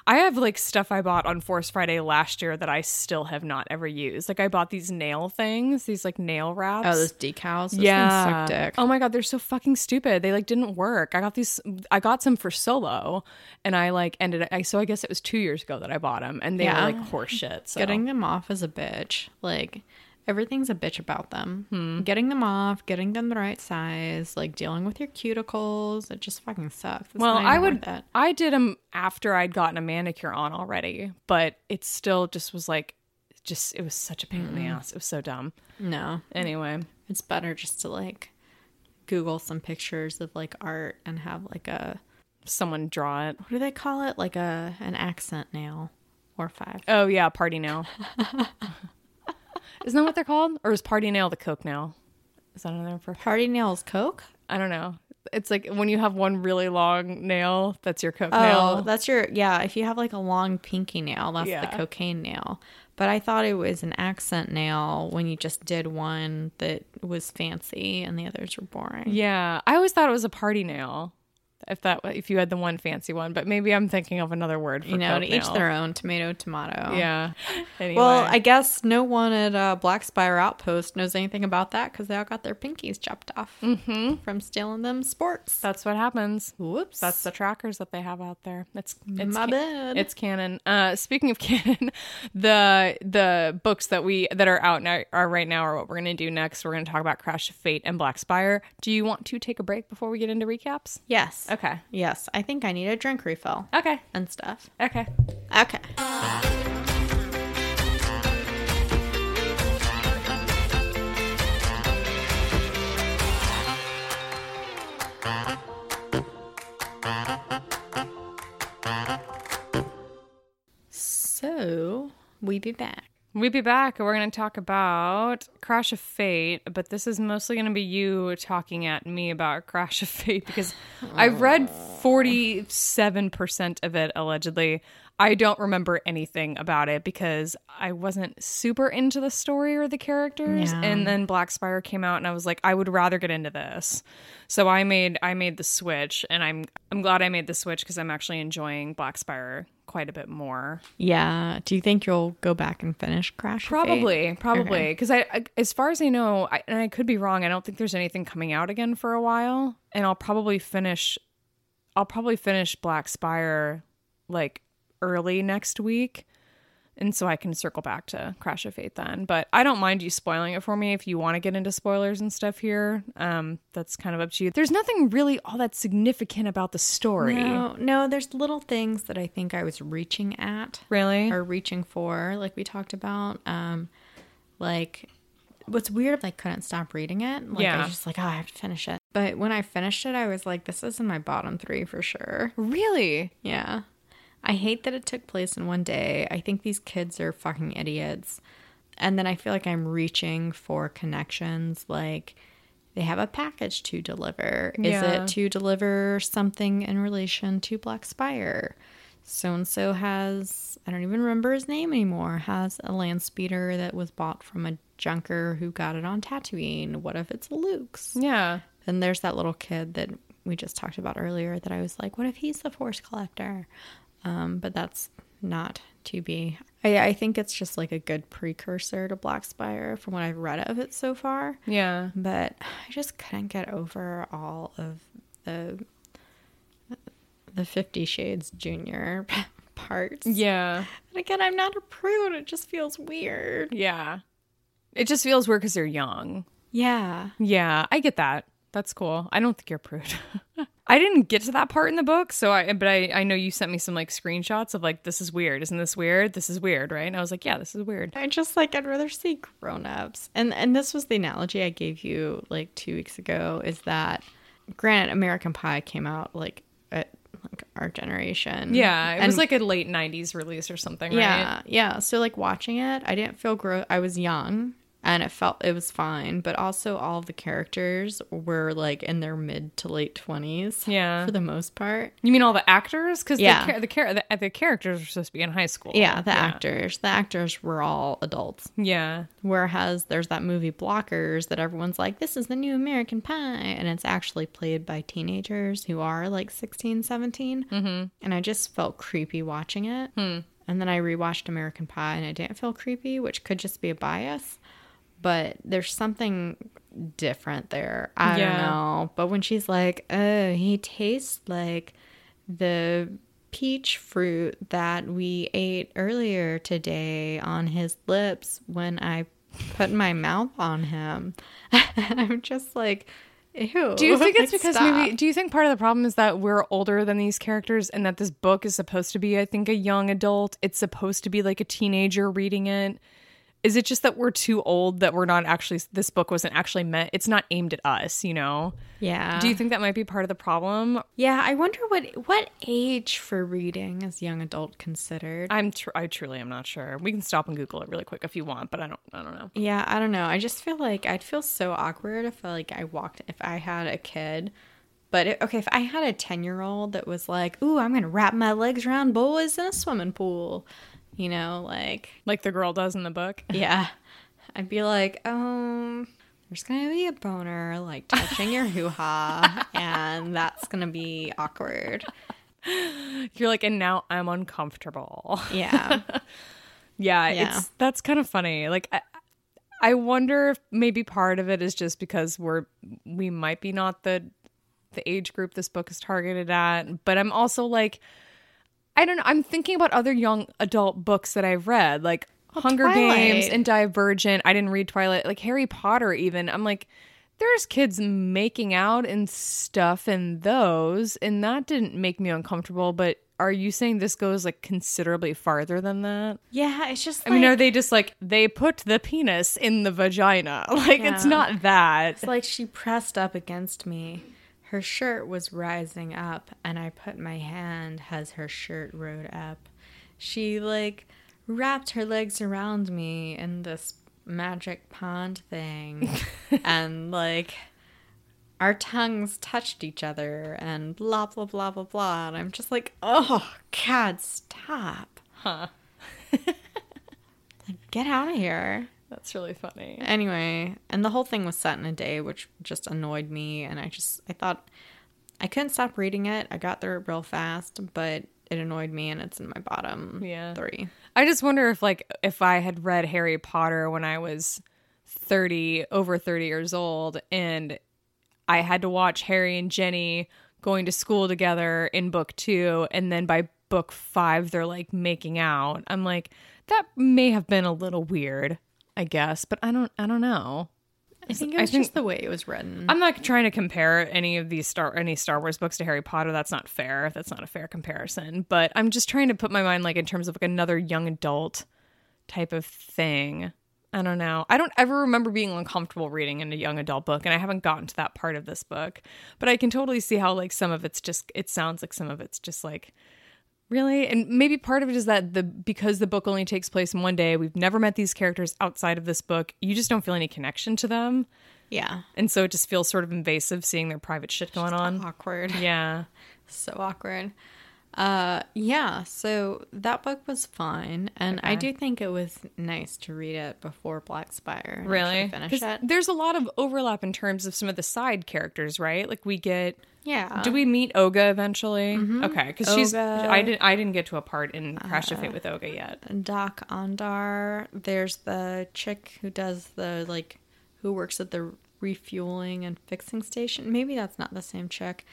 B: I have like stuff I bought on Force Friday last year that I still have not ever used. Like I bought these nail things, these like nail wraps.
C: Oh, those decals. Those
B: yeah. Oh my god, they're so fucking stupid. They like didn't work. I got these. I got some for solo, and I like ended. I so I guess it was two years ago that I bought them, and they
C: Yeah.
B: were like horse shit. So.
C: Getting them off is a bitch. Like everything's a bitch about them.
B: Hmm.
C: Getting them off, getting them the right size, like dealing with your cuticles, it just fucking sucks. It's
B: Well, I would. I did them after I'd gotten a manicure on already, but it still just was like, just it was such a pain in the ass. It was so dumb.
C: No,
B: Anyway,
C: it's better just to like Google some pictures of like art and have like a
B: someone draw it.
C: what do they call it? Like a an accent nail or five.
B: Oh yeah, party nail. Isn't that what they're called? Or is party nail the coke nail? Is that another for?
C: Party nails Coke?
B: I don't know. It's like when you have one really long nail, that's your coke
C: Oh,
B: nail.
C: that's your yeah. If you have like a long pinky nail, that's
B: Yeah.
C: the cocaine nail. But I thought it was an accent nail when you just did one that was fancy and the others were boring.
B: Yeah, I always thought it was a party nail. If that if you had the one fancy one, but maybe I'm thinking of another word for
C: You know, to each their own. Tomato, tomato.
B: Yeah. Anyway.
C: Well, I guess no one at uh, Black Spire Outpost knows anything about that because they all got their pinkies chopped off from stealing them sports.
B: that's what happens.
C: Whoops.
B: That's the trackers that they have out there. It's it's
C: My bad.
B: It's canon. Uh, speaking of canon, the the books that we that are out now are right now are what we're gonna do next. We're gonna talk about Crash of Fate and Black Spire. Do you want to take a break before we get into recaps?
C: yes.
B: Okay.
C: Yes. I think I need a drink refill
B: Okay.
C: and stuff.
B: Okay.
C: Okay. So we be back.
B: We'll be back and we're going to talk about Crash of Fate, but this is mostly going to be you talking at me about Crash of Fate because I've read 47% of it allegedly. I don't remember anything about it because I wasn't super into the story or the characters
C: Yeah.
B: and then Black Spire came out and I was like I would rather get into this. So I made I made the switch and I'm I'm glad I made the switch because I'm actually enjoying Black Spire quite a bit more.
C: Yeah. Do you think you'll go back and finish Crash?
B: Probably, probably,
C: Okay.
B: because I, I, as far as I know, I, and I could be wrong. I don't think there's anything coming out again for a while, and I'll probably finish. I'll probably finish Black Spire like early next week, and so I can circle back to Crash of Fate then. But I don't mind you spoiling it for me if you want to get into spoilers and stuff here. Um, that's kind of up to you. There's nothing really all that significant about the story,
C: No, no, there's little things that I think I was reaching at
B: really.
C: or reaching for, like we talked about. Um, like what's weird, I couldn't stop reading it. Like I was just like, oh, I have to finish it. But when I finished it, I was like, this is in my bottom three for sure.
B: really?
C: Yeah. I hate that it took place in one day. I think these kids are fucking idiots. And then I feel like I'm reaching for connections like they have a package to deliver. Is
B: Yeah.
C: it to deliver something in relation to Black Spire? So and so has, I don't even remember his name anymore, has a land speeder that was bought from a junker who got it on Tatooine. What if it's Luke's?
B: Yeah.
C: Then there's that little kid that we just talked about earlier that I was like, what if he's the force collector? Um, but that's not to be. I, I think it's just like a good precursor to Black Spire from what I've read of it so far.
B: Yeah.
C: But I just couldn't get over all of the the Fifty Shades Junior parts.
B: Yeah.
C: And again, I'm not a prude. It just feels weird.
B: Yeah. It just feels weird because they're young.
C: Yeah.
B: Yeah, I get that. That's cool. I don't think you're a prude. I didn't get to that part in the book, so I but I, I know you sent me some like screenshots of like this is weird, isn't this weird? This is weird, right? And I was like, yeah, this is weird.
C: I just like I'd rather see grown-ups. And and this was the analogy I gave you like 2 weeks ago is that granted American Pie came out like at like our generation.
B: Yeah, it
C: And-
B: was like a late '90s release or something, right?
C: Yeah, yeah. So like watching it, I didn't feel gross. I was young and it felt it was fine, but also all the characters were like in their mid to late 20s.
B: Yeah.
C: For the most part.
B: You mean all the actors? Because
C: Yeah.
B: the, char- the, the the characters are supposed to be in high school.
C: Yeah, the actors. The actors were all adults.
B: Yeah,
C: Whereas there's that movie Blockers that everyone's like, this is the new American Pie. And it's actually played by teenagers who are like 16, 17. Mm-hmm. And I just felt creepy watching it. And then I rewatched American Pie and I didn't feel creepy, which could just be a bias. But there's something different there. I don't know. But when she's like, oh, he tastes like the peach fruit that we ate earlier today on his lips when I put my mouth on him. I'm just like, ew.
B: Do you think it's
C: like,
B: because
C: stop.
B: maybe? Do you think part of the problem is that we're older than these characters, and that this book is supposed to be, I think, a young adult? It's supposed to be like a teenager reading it. Is it just that we're too old that we're not actually? This book wasn't actually meant. It's not aimed at us, you know.
C: Yeah.
B: Do you think that might be part of the problem?
C: yeah, I wonder what what age for reading is young adult considered.
B: I'm. Tr- I truly am not sure. We can stop and Google it really quick if you want, but I don't. I don't know.
C: Yeah, I don't know. I just feel like I'd feel so awkward if like I walked if I had a kid. But it, okay, if I had a 10-year-old that was like, "Ooh, I'm going to wrap my legs around boys in a swimming pool." You know, like
B: Like the girl does in the book.
C: yeah. I'd be like, "Um, there's going to be a boner like touching your hoo-ha and that's going to be awkward."
B: You're like, and now I'm uncomfortable.
C: Yeah.
B: Yeah,
C: Yeah.
B: it's that's kind of funny. Like I, I wonder if maybe part of it is just because we're we might be not the the age group this book is targeted at, but I'm also like I don't know, I'm thinking about other young adult books that I've read, like oh, Hunger
C: Twilight.
B: Games and Divergent. I didn't read Twilight, like Harry Potter even. I'm like there's kids making out and stuff in those and that didn't make me uncomfortable, but are you saying this goes like considerably farther than that?
C: yeah, it's just
B: I mean, are they just like they put the penis in the vagina? Like it's not that.
C: It's like she pressed up against me. Her shirt was rising up, and I put my hand as her shirt rode up. She like wrapped her legs around me in this magic pond thing, and like our tongues touched each other, and blah blah blah blah blah. And I'm just like, oh God, stop!
B: Huh.
C: Like, get out of here.
B: That's really funny.
C: Anyway, and the whole thing was set in a day, which just annoyed me. And I just, I thought I couldn't stop reading it. I got through it real fast, but it annoyed me and it's in my bottom
B: Yeah.
C: three.
B: I just wonder if like if I had read Harry Potter when I was 30 over 30 years old and I had to watch Harry and Ginny going to school together in book 2 and then by book 5 they're like making out. I'm like that may have been a little weird, I guess, but I don't I don't know.
C: I think it was
B: think-
C: just the way it was written.
B: I'm not trying to compare any of these Star any Star Wars books to Harry Potter. That's not fair. That's not a fair comparison. But I'm just trying to put my mind like in terms of like another young adult type of thing. I don't know. I don't ever remember being uncomfortable reading in a young adult book, and I haven't gotten to that part of this book. But I can totally see how like some of it's just it sounds like some of it's just like really and maybe part of it is that the because the book only takes place in one day we've never met these characters outside of this book you just don't feel any connection to them
C: yeah.
B: and so it just feels sort of invasive seeing their private shit going on.
C: Awkward.
B: Yeah.
C: so awkward. Uh yeah, so that book was fine and I do think it was nice to read it before Black Spire.
B: Really?
C: finish it.
B: There's a lot of overlap in terms of some of the side characters, right? Like we get
C: Yeah.
B: do we meet Oga eventually? Okay, cuz she's I didn't I didn't get to a part in Crash to Fate with Oga yet.
C: Doc Ondar. There's the chick who does the like who works at the refueling and fixing station. Maybe that's not the same chick.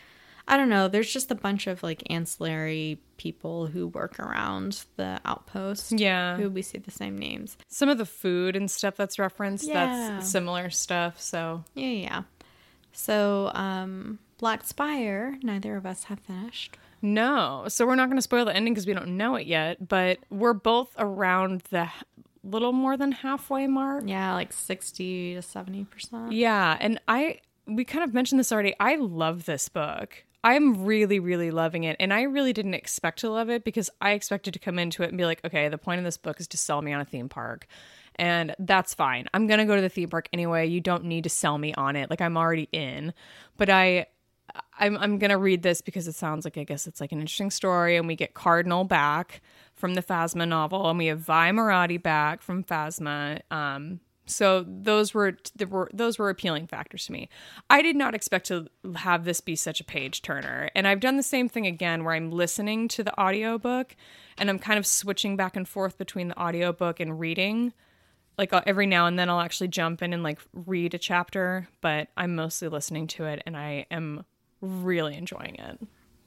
C: I don't know. There's just a bunch of like ancillary people who work around the outpost.
B: Yeah.
C: Who we see the same names.
B: Some of the food and stuff that's referenced,
C: Yeah.
B: that's similar stuff, so
C: Yeah, yeah. So, um, Black Spire, neither of us have finished.
B: no. So we're not going to spoil the ending cuz we don't know it yet, but we're both around the little more than halfway mark.
C: Yeah, like 60 to 70%.
B: Yeah, and I we kind of mentioned this already. I love this book. I'm really really loving it and I really didn't expect to love it because I expected to come into it and be like, okay, the point of this book is to sell me on a theme park. And that's fine. I'm going to go to the theme park anyway. You don't need to sell me on it. Like I'm already in. But I I'm I'm gonna read this because it sounds like I guess it's like an interesting story, and we get Cardinal back from the Phasma novel, and we have Vi Moradi back from Phasma. Um, so those were, were those were appealing factors to me. I did not expect to have this be such a page turner, and I've done the same thing again where I'm listening to the audiobook and I'm kind of switching back and forth between the audiobook and reading like every now and then I'll actually jump in and like read a chapter, but I'm mostly listening to it and I am really enjoying it.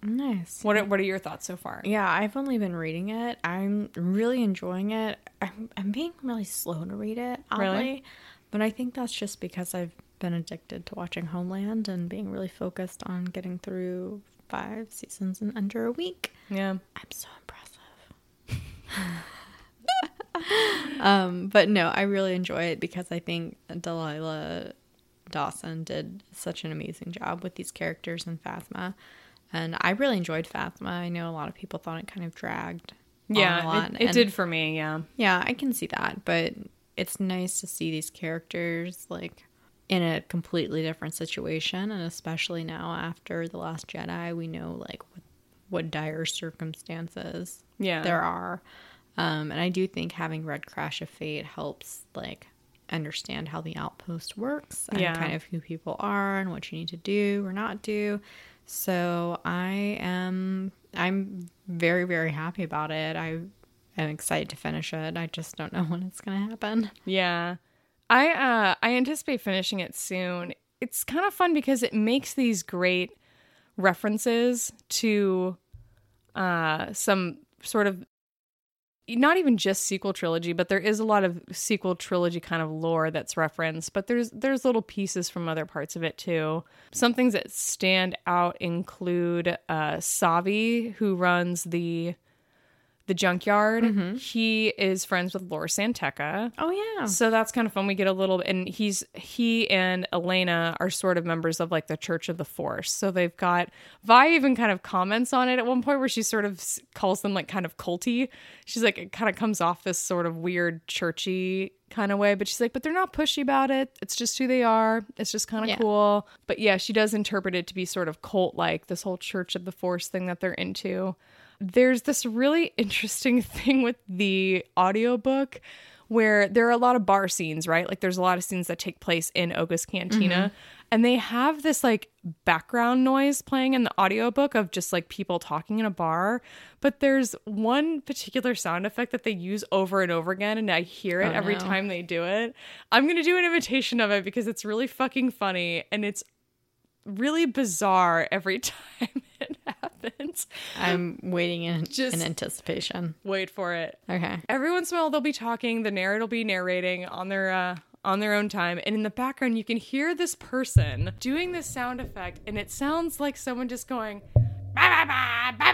C: Nice.
B: What are, what are your thoughts so far?
C: Yeah, I've only been reading it. I'm really enjoying it. I'm, I'm being really slow to read it, oddly.
B: Really?
C: But I think that's just because I've been addicted to watching Homeland and being really focused on getting through five seasons in under a week.
B: Yeah.
C: I'm so impressive. um, but no, I really enjoy it because I think Delilah Dawson did such an amazing job with these characters in Phasma. And I really enjoyed Phasma. I know a lot of people thought it kind of dragged.
B: Yeah,
C: lot,
B: it, it
C: and-
B: did for me, yeah.
C: Yeah, I can see that, but it's nice to see these characters like in a completely different situation, and especially now after the Last Jedi, we know like what, what dire circumstances
B: Yeah.
C: there are, um, and I do think having read Crash of Fate helps like understand how the outpost works and
B: Yeah.
C: kind of who people are and what you need to do or not do. So I am I'm very very happy about it. I am excited to finish it. I just don't know when it's going to happen.
B: Yeah. I uh I anticipate finishing it soon. It's kind of fun because it makes these great references to uh some sort of not even just sequel trilogy, but there is a lot of sequel trilogy kind of lore that's referenced, but there's there's little pieces from other parts of it too. Some things that stand out include uh Savi, who runs the the junkyard. Mm-hmm. He is friends with Lor San Tekka.
C: Oh yeah.
B: So that's kind of fun. We get a little, and he's he and Elena are sort of members of like the Church of the Force. So they've got Vi even kind of comments on it at one point where she sort of calls them like kind of culty. She's like it kind of comes off this sort of weird churchy kind of way, but she's like, but they're not pushy about it. It's just who they are. It's just kind of
C: Yeah.
B: cool. But yeah, she does interpret it to be sort of cult like this whole Church of the Force thing that they're into there's this really interesting thing with the audiobook where there are a lot of bar scenes, right? Like there's a lot of scenes that take place in Oga's Cantina.
C: Mm-hmm.
B: And they have this like background noise playing in the audiobook of just like people talking in a bar. But there's one particular sound effect that they use over and over again. And I hear it
C: Oh,
B: every
C: no.
B: time they do it. I'm going to do an imitation of it because it's really fucking funny. And it's really bizarre every time it happens.
C: I'm waiting in,
B: Just
C: in anticipation.
B: Wait for it.
C: Okay.
B: Every once in a while they'll be talking, the narrator will be narrating on their uh on their own time. And in the background, you can hear this person doing this sound effect, and it sounds like someone just going, bah, bah, bah,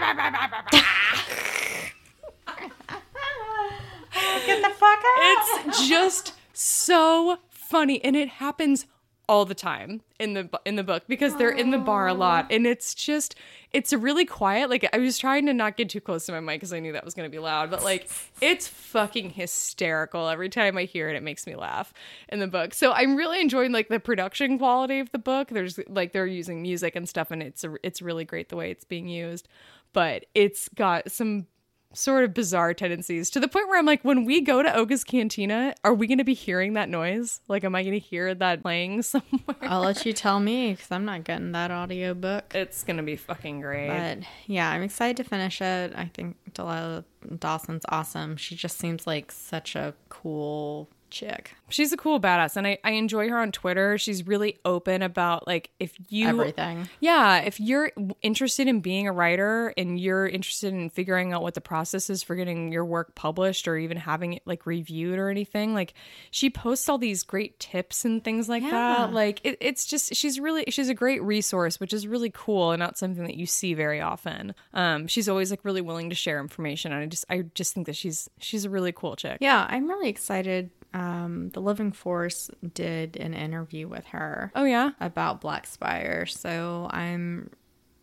C: Get the fuck out!
B: It's just so funny, and it happens all the time in the in the book because they're in the bar a lot, and it's just it's really quiet. Like I was trying to not get too close to my mic because I knew that was going to be loud, but like it's fucking hysterical every time I hear it. It makes me laugh in the book. So I'm really enjoying like the production quality of the book. There's like they're using music and stuff, and it's a, it's really great the way it's being used. But it's got some sort of bizarre tendencies to the point where I'm like, when we go to Oga's Cantina, are we going to be hearing that noise? Like, am I going to hear that playing somewhere?
C: I'll let you tell me because I'm not getting that audiobook.
B: It's going to be fucking great.
C: But yeah, I'm excited to finish it. I think Delilah Dawson's awesome. She just seems like such a cool chick.
B: She's a cool badass, and I, I enjoy her on Twitter. She's really open about, like, if you.
C: Everything.
B: Yeah, if you're interested in being a writer and you're interested in figuring out what the process is for getting your work published or even having it like reviewed or anything, like she posts all these great tips and things like
C: Yeah.
B: that. Like it, it's just she's really she's a great resource, which is really cool and not something that you see very often. Um, she's always like really willing to share information, and I just I just think that she's she's a really cool chick.
C: Yeah, I'm really excited. Um, the Living Force did an interview with her
B: Oh yeah.
C: about Black Spire, so I'm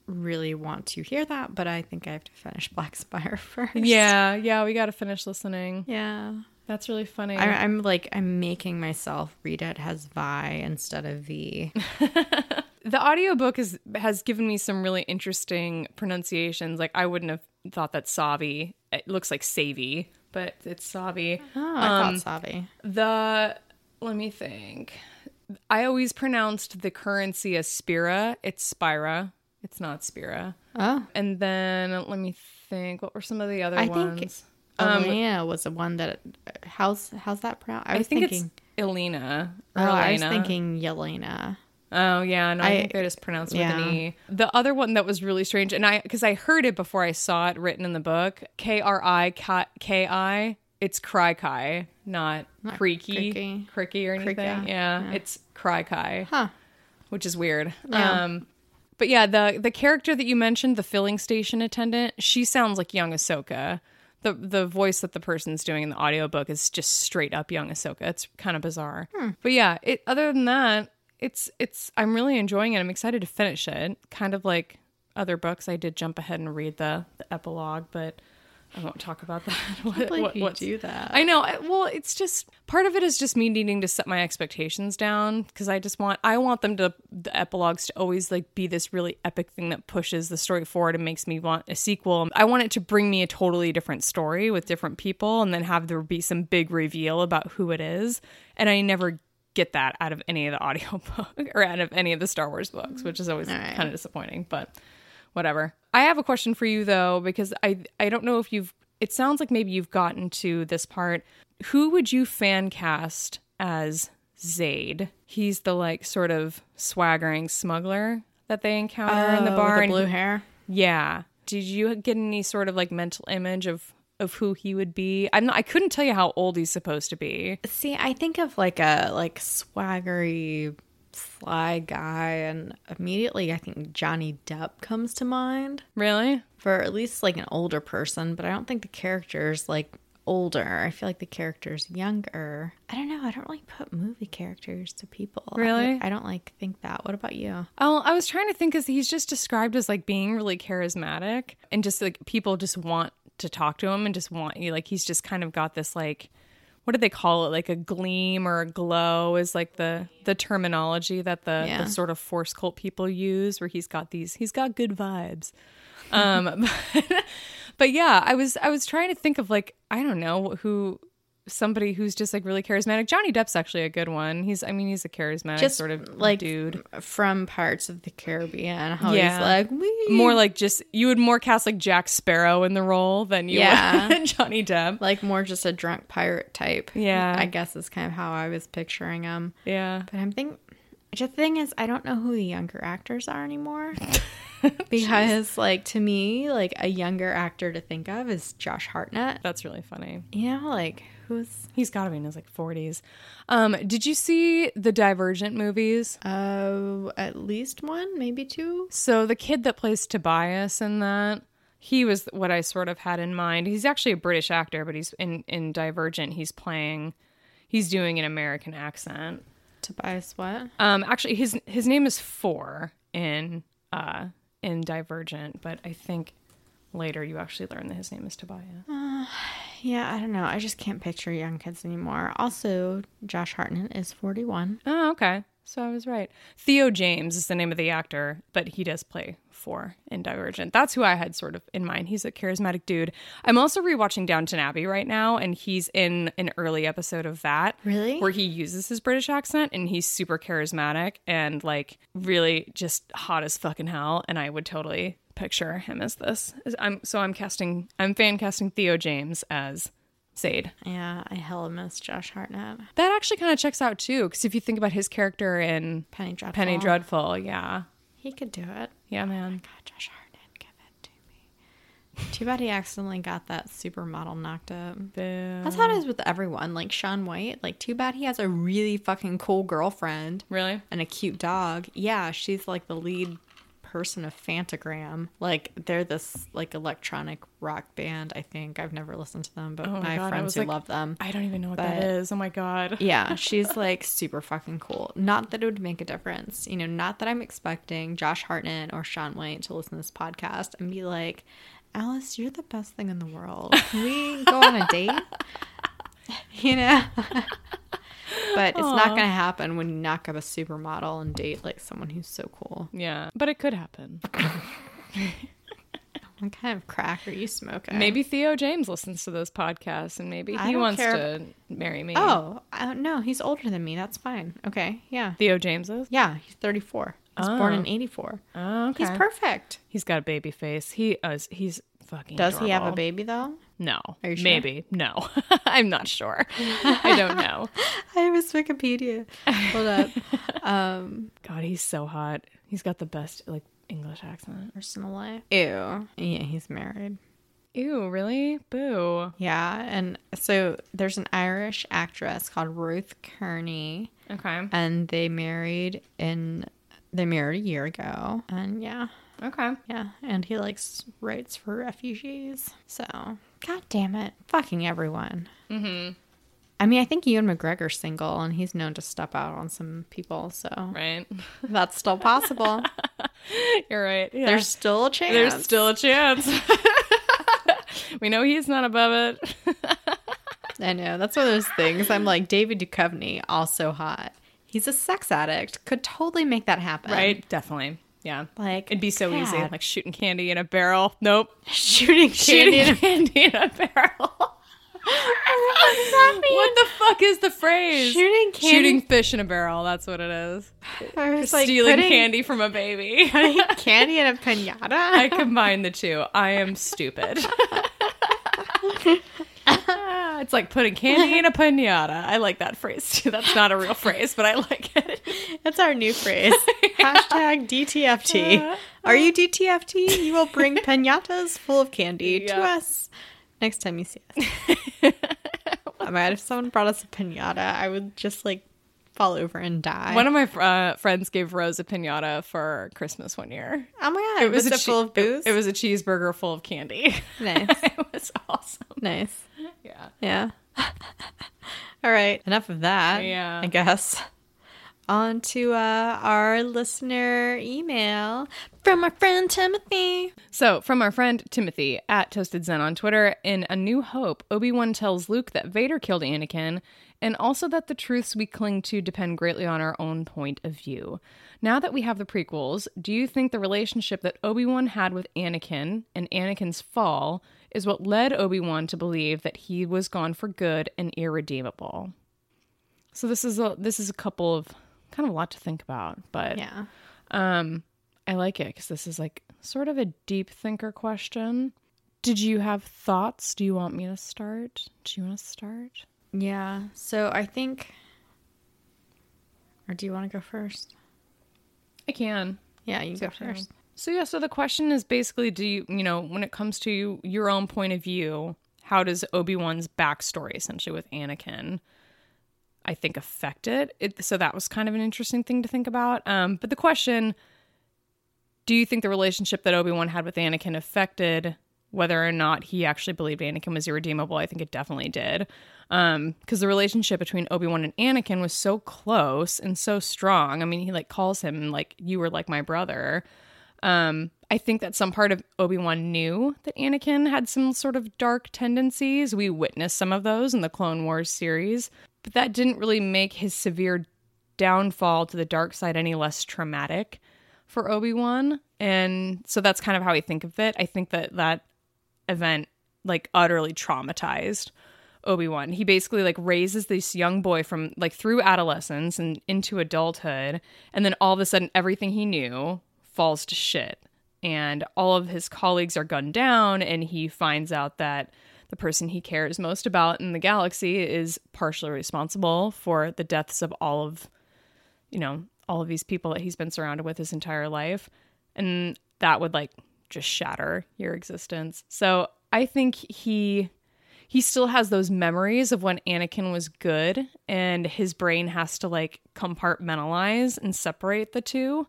C: really want to hear that, but I think I have to finish Black Spire first.
B: Yeah, yeah, we got to finish listening.
C: yeah.
B: That's really funny.
C: I, I'm like I'm making myself read it as Vi instead of V.
B: the audiobook is has given me some really interesting pronunciations. Like I wouldn't have thought that Savi. It looks like Savy, but it's Savi.
C: Oh, I thought um, Savi.
B: The let me think. I always pronounced the currency as Spira. It's Spira. It's not Spira.
C: Oh,
B: And then let me think. What were some of the other ones?
C: I think
B: ones?
C: Um, Elena was the one that. How's how's that pronounced? I
B: I
C: was
B: think
C: thinking.
B: it's Elena.
C: oh,
B: Or
C: I was thinking Yelena.
B: Oh yeah, no, I,
C: I-
B: think they're just pronounced with
C: yeah.
B: an e. The other one that was really strange, and I because I heard it before I saw it written in the book, K R I K I. It's cry kai, not, creaky,
C: creaky.
B: or anything.
C: Creaky,
B: Yeah,
C: yeah.
B: it's cry kai,
C: Huh.
B: which is weird.
C: Yeah.
B: Um, but yeah, the the character that you mentioned, the filling station attendant, she sounds like young Ahsoka. The the voice that the person's doing in the audiobook is just straight up young Ahsoka. It's kind of bizarre. But yeah, it other than that, it's it's I'm really enjoying it. I'm excited to finish it. Kind of like other books, I did jump ahead and read the, the epilogue, but I won't talk about that. What, what-
C: you
B: what's-
C: do that.
B: I know. I, well, it's just part of it is just me needing to set my expectations down because I just want I want them to the epilogues to always like be this really epic thing that pushes the story forward and makes me want a sequel. I want it to bring me a totally different story with different people and then have there be some big reveal about who it is. And I never get that out of any of the audiobook or out of any of the Star Wars books, which is always
C: right.
B: kind of disappointing, but whatever. I have a question for you though because I I don't know if you've it sounds like maybe you've gotten to this part. Who would you fan cast as Zayd? He's the like sort of swaggering smuggler that they encounter in the
C: Oh,
B: bar
C: the blue hair.
B: yeah. Did you get any sort of like mental image of of who he would be? I'm not, I couldn't tell you how old he's supposed to be.
C: See, I think of like a like swaggery sly guy and immediately I think Johnny Depp comes to mind
B: Really?
C: for at least like an older person, but I don't think the character's like older. I feel like the character's younger. I don't know. I don't really put movie characters to people. I-
B: Really?
C: I, don't like think that. What about you?
B: Oh, I was trying to think because he's just described as like being really charismatic and just like people just want to talk to him and just want you like he's just kind of got this like what do they call it like a gleam or a glow is like the the terminology that the,
C: Yeah.
B: the sort of force cult people use where he's got these he's got good vibes um but, but yeah i was i was trying to think of like i don't know who somebody who's just like really charismatic. Johnny Depp's actually a good one. He's, I mean, he's a charismatic
C: Just
B: sort of
C: like
B: dude.
C: from parts of the Caribbean. How
B: Yeah.
C: he's like, we
B: More like just you would more cast like Jack Sparrow in the role than you
C: Yeah.
B: would Johnny Depp.
C: like more just a drunk pirate type.
B: Yeah.
C: I guess is kind of how I was picturing him.
B: Yeah.
C: But I'm think the thing is, I don't know who the younger actors are anymore. because, like, to me, like a younger actor to think of is Josh Hartnett.
B: That's really funny.
C: You know, like who's
B: He's got to be in his like 40s. Um, did you see the Divergent movies?
C: uh at least one, maybe two.
B: So the kid that plays Tobias in that, he was what I sort of had in mind. He's actually a British actor, but he's in in Divergent. He's playing, he's doing an American accent.
C: Tobias what?
B: Um, actually, his his name is Four in uh in Divergent, but I think later you actually learn that his name is Tobias.
C: Uh, yeah, I don't know. I just can't picture young kids anymore. Also, Josh Hartnett is 41.
B: Oh, okay. So I was right. Theo James is the name of the actor, but he does play four in Divergent. That's who I had sort of in mind. He's a charismatic dude. I'm also rewatching Downton Abbey right now, and he's in an early episode of that.
C: Really?
B: Where he uses his British accent and he's super charismatic and like really just hot as fucking hell. And I would totally picture him as this. I'm so I'm casting I'm fan casting Theo James as Zade.
C: Yeah, I hella miss Josh Hartnett.
B: That actually kind of checks out too, because if you think about his character in
C: Penny Dreadful.
B: Penny Dreadful, yeah,
C: He could do it.
B: yeah, man.
C: Oh God, Josh Hartnett, give it to me. Too bad he accidentally got that supermodel knocked up.
B: Boo.
C: That's how it is with everyone. Like Shaun White. Like, too bad he has a really fucking cool girlfriend
B: Really?
C: and a cute dog. Yeah, she's like the lead person of Phantogram. Like, they're this like electronic rock band. I think I've never listened to them, but
B: Oh my God,
C: friends who
B: like-
C: love them.
B: I don't even know what
C: But-
B: that is. Oh my god.
C: Yeah, she's like super fucking cool. Not that it would make a difference. You know, not that I'm expecting Josh Hartnett or Shaun White to listen to this podcast and be like, Alice, you're the best thing in the world. Can we go on a date? You know? but it's not going to happen when you knock up a supermodel and date like someone who's so cool.
B: Yeah, but it could happen.
C: What kind of crack are you smoking?
B: Maybe Theo James listens to those podcasts, and maybe he wants
C: care.
B: to marry me.
C: Oh, uh, no, he's older than me. That's fine. Okay, yeah.
B: Theo James is.
C: Yeah, he's 34. He was born
B: Oh.
C: in 84.
B: Oh, okay.
C: He's perfect.
B: He's got a baby face. He is. He's fucking.
C: Does he have a baby though?
B: No.
C: Are you sure?
B: Maybe. No. I'm not sure. I don't know.
C: I have his Wikipedia. Hold up. um,
B: God, he's so hot. He's got the best like English accent.
C: personal life. Ew. Yeah, he's married.
B: Ew, really? Boo.
C: Yeah, and so there's an Irish actress called Ruth Kearney,
B: Okay.
C: and they married in they married a year ago, and yeah,
B: Okay.
C: yeah, and he likes rights for refugees. So, god damn it, fucking everyone. Mm-hmm. I mean, I think Ewan McGregor's single, and he's known to step out on some people, so
B: Right.
C: that's still possible.
B: You're right. Yeah.
C: There's still a chance.
B: There's still a chance. we know he's not above it.
C: I know. That's one of those things. I'm like, David Duchovny, also hot. He's a sex addict. Could totally make that happen.
B: right? Definitely. Yeah.
C: Like,
B: It'd be so easy. Like shooting candy in a barrel. Nope.
C: shooting candy.
B: Shooting
C: in a-
B: candy in a barrel. what the fuck is the phrase?
C: Shooting candy.
B: Shooting fish in a barrel. That's what it is.
C: I was like,
B: Stealing
C: putting
B: candy from a baby.
C: putting candy in a pinata.
B: I combine the two. I am stupid. It's like putting candy in a pinata. I like that phrase too. That's not a real phrase, but I like it.
C: That's our new phrase. Hashtag DTFT. Are you DTFT? You will bring pinatas full of candy to us next time you see us. my god, if someone brought us a pinata, I would just like fall over and die.
B: One of my uh, friends gave Rose a pinata for Christmas one year.
C: oh my god, It was,
B: a
C: it
B: che-
C: full of booze?
B: It, it was a cheeseburger full of candy.
C: nice.
B: it was awesome.
C: nice.
B: Yeah.
C: Yeah. All right. Enough of that.
B: Yeah.
C: I guess. On to uh, our listener email from our friend Timothy.
B: So, from our friend Timothy at Toasted Zen on Twitter, in A New Hope, Obi Wan tells Luke that Vader killed Anakin, and also that the truths we cling to depend greatly on our own point of view. Now that we have the prequels, do you think the relationship that Obi Wan had with Anakin and Anakin's fall is what led Obi-Wan to believe that he was gone for good and irredeemable. So this is a this is a couple of kind of a lot to think about, but
C: Yeah.
B: um I like it cuz this is like sort of a deep thinker question. Did you have thoughts? Do you want me to start? Do you want to start?
C: Yeah. So I think. Or do you want to go first?
B: I can.
C: Yeah, you go
B: up to you.
C: first.
B: So yeah, so the question is basically do you, you know, when it comes to your own point of view, how does Obi-Wan's backstory essentially with Anakin I think affect it? it so that was kind of an interesting thing to think about. Um but the question do you think the relationship that Obi-Wan had with Anakin affected whether or not he actually believed Anakin was irredeemable? I think it definitely did. Um because the relationship between Obi-Wan and Anakin was so close and so strong. I mean, he like calls him like you were like my brother. Um, I think that some part of Obi Wan knew that Anakin had some sort of dark tendencies. We witnessed some of those in the Clone Wars series, but that didn't really make his severe downfall to the dark side any less traumatic for Obi Wan. And so that's kind of how I think of it. I think that that event like utterly traumatized Obi-Wan. He basically like raises this young boy from like through adolescence and into adulthood and then all of a sudden everything he knew falls to shit. And all of his colleagues are gunned down and he finds out that the person he cares most about in the galaxy is partially responsible for the deaths of all of you know all of these people that he's been surrounded with his entire life. And that would like just shatter your existence. So i think he he still has those memories of when Anakin was good and his brain has to like compartmentalize and separate the two.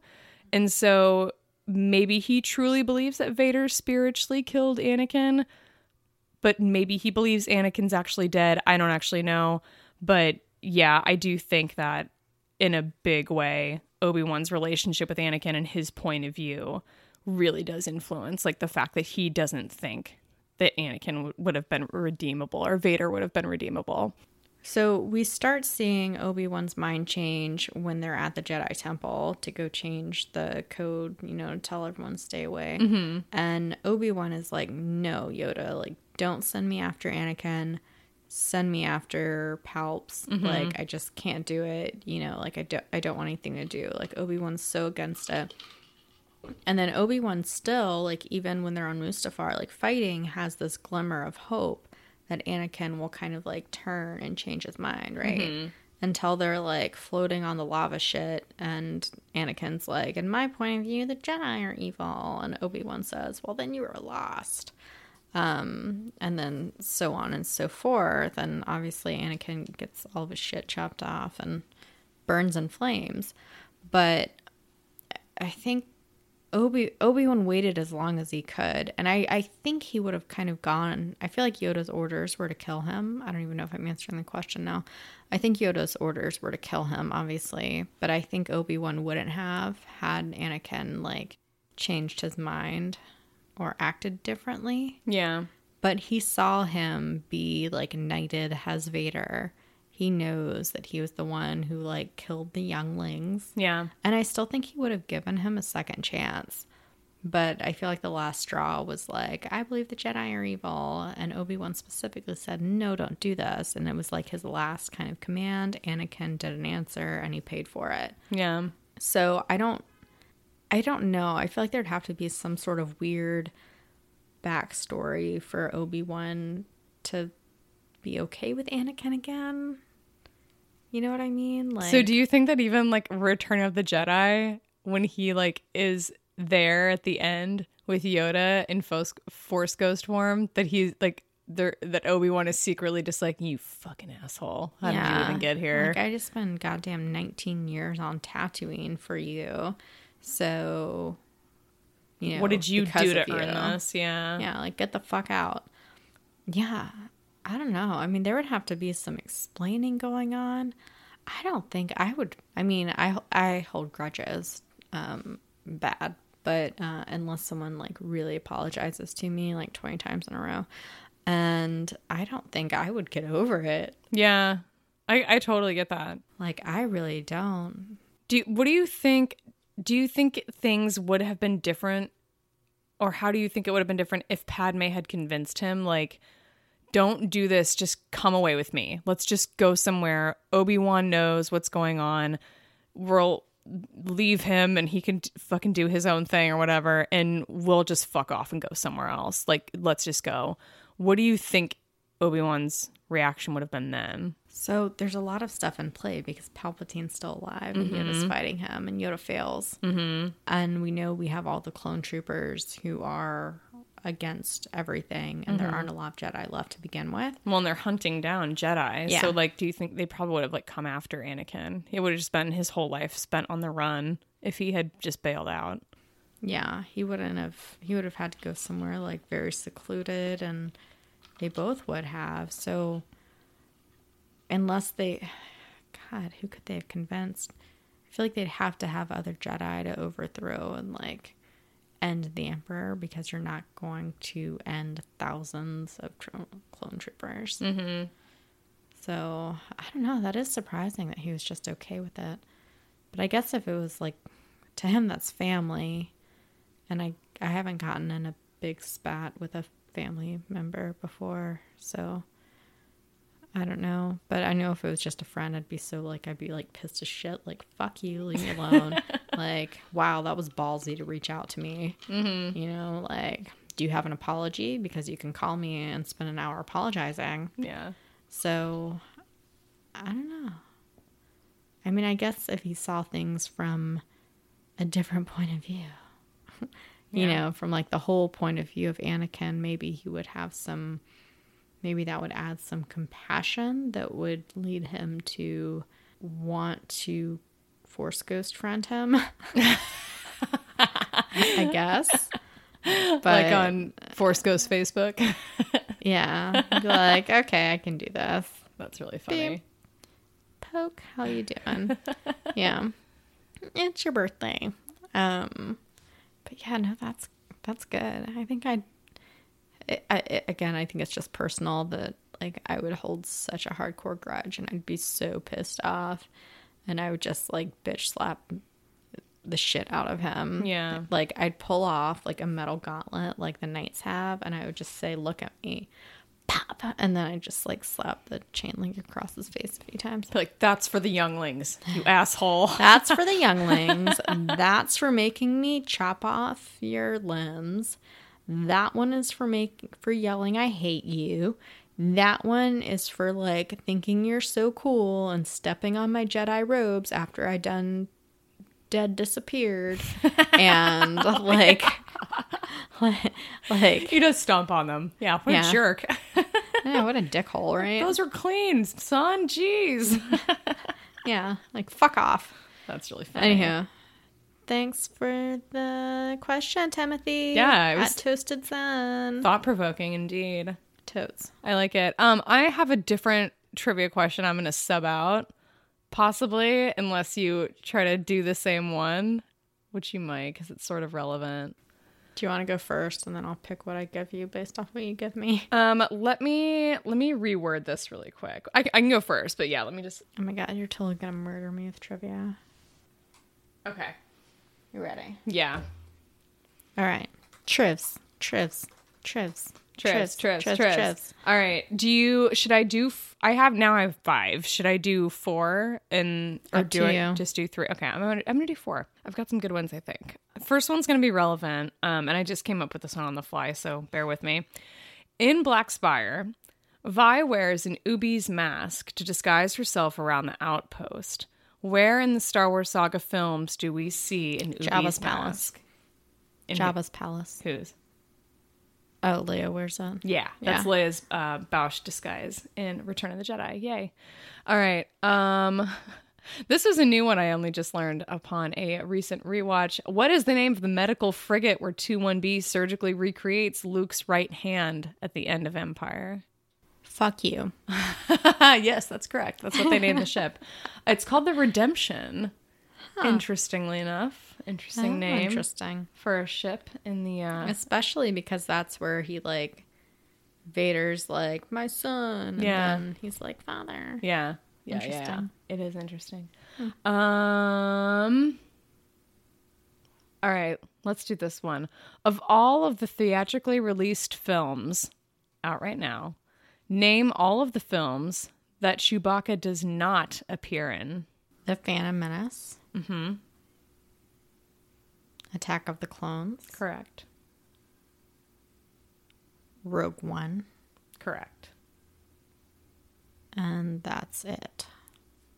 B: And so maybe he truly believes that Vader spiritually killed Anakin, but maybe he believes Anakin's actually dead. I don't actually know. But yeah, I do think that in a big way, Obi-Wan's relationship with Anakin and his point of view really does influence like the fact that he doesn't think that Anakin would have been redeemable or Vader would have been redeemable.
C: So we start seeing Obi Wan's mind change when they're at the Jedi Temple to go change the code, you know, tell everyone to stay away. Mm-hmm. And Obi Wan is like, "No, Yoda, like, don't send me after Anakin. Send me after Palps. Mm-hmm. Like, I just can't do it. You know, like I don't, I don't want anything to do. Like Obi Wan's so against it." And then Obi Wan still, like even when they're on Mustafar, like fighting, has this glimmer of hope that Anakin will kind of like turn and change his mind, right? Until they're like floating on the lava shit, and Anakin's like, "In my point of view, the Jedi are evil," and Obi Wan says, "Well, then you are lost." Um, and then so on and so forth, and obviously Anakin gets all of his shit chopped off and burns in flames, but I think Obi Obi Wan waited as long as he could, and I I think he would have kind of gone. I feel like Yoda's orders were to kill him. I don't even know if I'm answering the question now. I think Yoda's orders were to kill him, obviously, but I think Obi Wan wouldn't have had Anakin like changed his mind or acted differently.
B: Yeah.
C: But he saw him be like knighted as Vader. He knows that he was the one who like killed the younglings.
B: Yeah.
C: And I still think he would have given him a second chance. But I feel like the last straw was like, I believe the Jedi are evil. And Obi Wan specifically said, no, don't do this. And it was like his last kind of command. Anakin didn't answer and he paid for it.
B: Yeah.
C: So I don't, I don't know. I feel like there'd have to be some sort of weird backstory for Obi Wan to be okay with Anakin again. You know what I mean? Like,
B: So do you think that even like Return of the Jedi when he like is there at the end with Yoda in Force, Force Ghost form that he's like there that Obi-Wan is secretly just like you fucking asshole. How did you even get here?
C: Like I just spent goddamn 19 years on Tatooine for you. So, you know,
B: what did you do to
C: you.
B: earn this? Yeah.
C: Yeah, like get the fuck out. Yeah, I don't know. I mean, there would have to be some explaining going on. I don't think I would. I mean, I I hold grudges, um, bad, but uh, unless someone like really apologizes to me like twenty times in a row, and I don't think I would get over it.
B: Yeah. I I totally get that.
C: Like I really don't.
B: Do you, what do you think? Do you think things would have been different or how do you think it would have been different if Padme had convinced him like don't do this, just come away with me. Let's just go somewhere. Obi-Wan knows what's going on. We'll leave him and he can d- fucking do his own thing or whatever and we'll just fuck off and go somewhere else. Like let's just go. What do you think Obi-Wan's reaction would have been then?
C: So there's a lot of stuff in play because Palpatine's still alive and Yoda's fighting him, and Yoda fails. Mm-hmm. And we know we have all the clone troopers who are against everything, and there mm-hmm. aren't a lot of Jedi left to begin with.
B: Well, and they're hunting down Jedi.
C: Yeah.
B: So, like, do you think they probably would have like come after Anakin? He would have just been his whole life spent on the run if he had just bailed out.
C: Yeah, he wouldn't have. He would have had to go somewhere like very secluded, and they both would have. So, unless they, God, who could they have convinced? I feel like they'd have to have other Jedi to overthrow and like end the Emperor because you're not going to end thousands of clone troopers. Mm-hmm. So I don't know. That is surprising that he was just okay with it. But I guess if it was like to him, that's family and I I haven't gotten in a big spat with a family member before, so I don't know. But I know if it was just a friend, I'd be so like I'd be like pissed as shit, like fuck you, leave me alone. like wow, that was ballsy to reach out to me. Mm-hmm. You know, like do you have an apology? Because you can call me and spend an hour apologizing.
B: Yeah.
C: So I don't know. I mean, I guess if he saw things from a different point of view, you
B: Yeah.
C: know, from like the whole point of view of Anakin, maybe he would have some, maybe that would add some compassion that would lead him to want to force ghost friend him. I guess. But
B: like on Force Ghost Facebook.
C: yeah, like, okay, I can do this.
B: That's really funny.
C: Poke, how you doing? yeah, it's your birthday. Um, but yeah, no, that's that's good. I think I'd. I, I, again, I think it's just personal that like I would hold such a hardcore grudge and I'd be so pissed off, and I would just like bitch slap the shit out of him.
B: Yeah.
C: like I'd pull off like a metal gauntlet like the knights have, and I would just say, "Look at me." Pop, and then I just like slap the chain link across his face a few times.
B: Like that's for the younglings, you asshole.
C: That's for the younglings. That's for making me chop off your limbs. That one is for make for yelling I hate you. That one is for like thinking you're so cool and stepping on my Jedi robes after I done dead disappeared and oh like like, like
B: You just stomp on them. Yeah, what
C: Yeah.
B: a jerk.
C: yeah, what a dickhole, right?
B: Those are clean, son. Jeez.
C: yeah, like fuck off.
B: That's really funny.
C: Anyhow, thanks for the question, Timothy.
B: Yeah, it was-
C: at Toasted Sun.
B: Thought provoking indeed.
C: Totes.
B: I like it. Um, I have a different trivia question I'm gonna sub out, possibly, unless you try to do the same one, which you might, because it's sort of relevant.
C: Do you want to go first, and then I'll pick what I give you based off what you give me?
B: Um, let me let me reword this really quick. I, I can go first, but yeah, let me just.
C: Oh my god, you're totally gonna murder me with trivia.
B: Okay.
C: You ready?
B: Yeah.
C: All right. Trivs, trivs, trivs,
B: Trips, Tris. Tris. All right. Do you? Should I do? F- I have now. I have five. Should I do four and or
C: Up
B: do
C: to
B: I
C: you.
B: just do three? Okay, I'm gonna I'm gonna do four. I've got some good ones. I think. First one's gonna be relevant. Um, and I just came up with this one on the fly, so bear with me. In Black Spire, Vi wears an Ubese mask to disguise herself around the outpost. Where in the Star Wars saga films do we see an Ubese
C: Jabba's palace.
B: mask? In
C: Jabba's palace.
B: whose?
C: Oh, Leia wears that.
B: Yeah, that's
C: Yeah.
B: Leia's uh, Boushh disguise in Return of the Jedi. Yay! All right. Um, this is a new one I only just learned upon a recent rewatch. What is the name of the medical frigate where 2-1-B surgically recreates Luke's right hand at the end of Empire?
C: Fuck you.
B: yes, that's correct. That's what they named the ship. It's called the Redemption. Interestingly enough, interesting
C: Oh,
B: name
C: Interesting.
B: for a ship in the. Uh,
C: Especially because that's where he like Vader's like my son. And
B: Yeah.
C: then he's like father.
B: Yeah. Yeah, yeah, yeah.
C: Interesting.
B: It is interesting. Um All right, let's do this one. Of all of the theatrically released films out right now, name all of the films that Chewbacca does not appear in.
C: The Phantom Menace. Mm-hmm. Attack of the Clones.
B: Correct.
C: Rogue One.
B: Correct.
C: And that's it.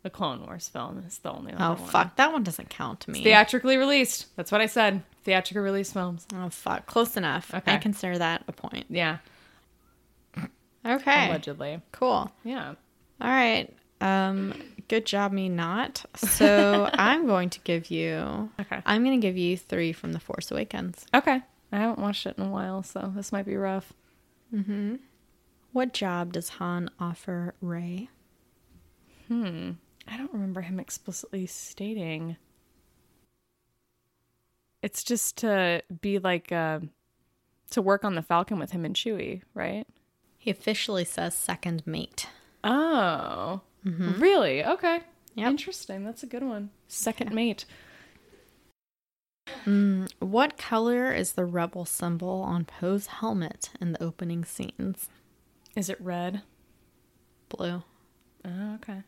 B: The Clone Wars film is the only
C: Oh,
B: one.
C: fuck. That one doesn't count to me.
B: Theatrically released. That's what I said. Theatrically released films.
C: oh, fuck. Close enough.
B: Okay.
C: I consider that a point.
B: Yeah.
C: Okay.
B: Allegedly.
C: Cool.
B: Yeah.
C: All right. Um, good job, me not. So I'm going to give you.
B: Okay.
C: I'm going to give you three from The Force Awakens.
B: Okay. I haven't watched it in a while, so this might be rough. Mm-hmm.
C: What job does Han offer Rey? Hmm.
B: I don't remember him explicitly stating. It's just to be like uh, to work on the Falcon with him and Chewie, right?
C: He officially says second mate.
B: Oh, really? Okay.
C: Yep.
B: Interesting. That's a good one. Second mate.
C: What color is the rebel symbol on Poe's helmet in the opening scenes?
B: Is it red?
C: Blue.
B: Oh, okay.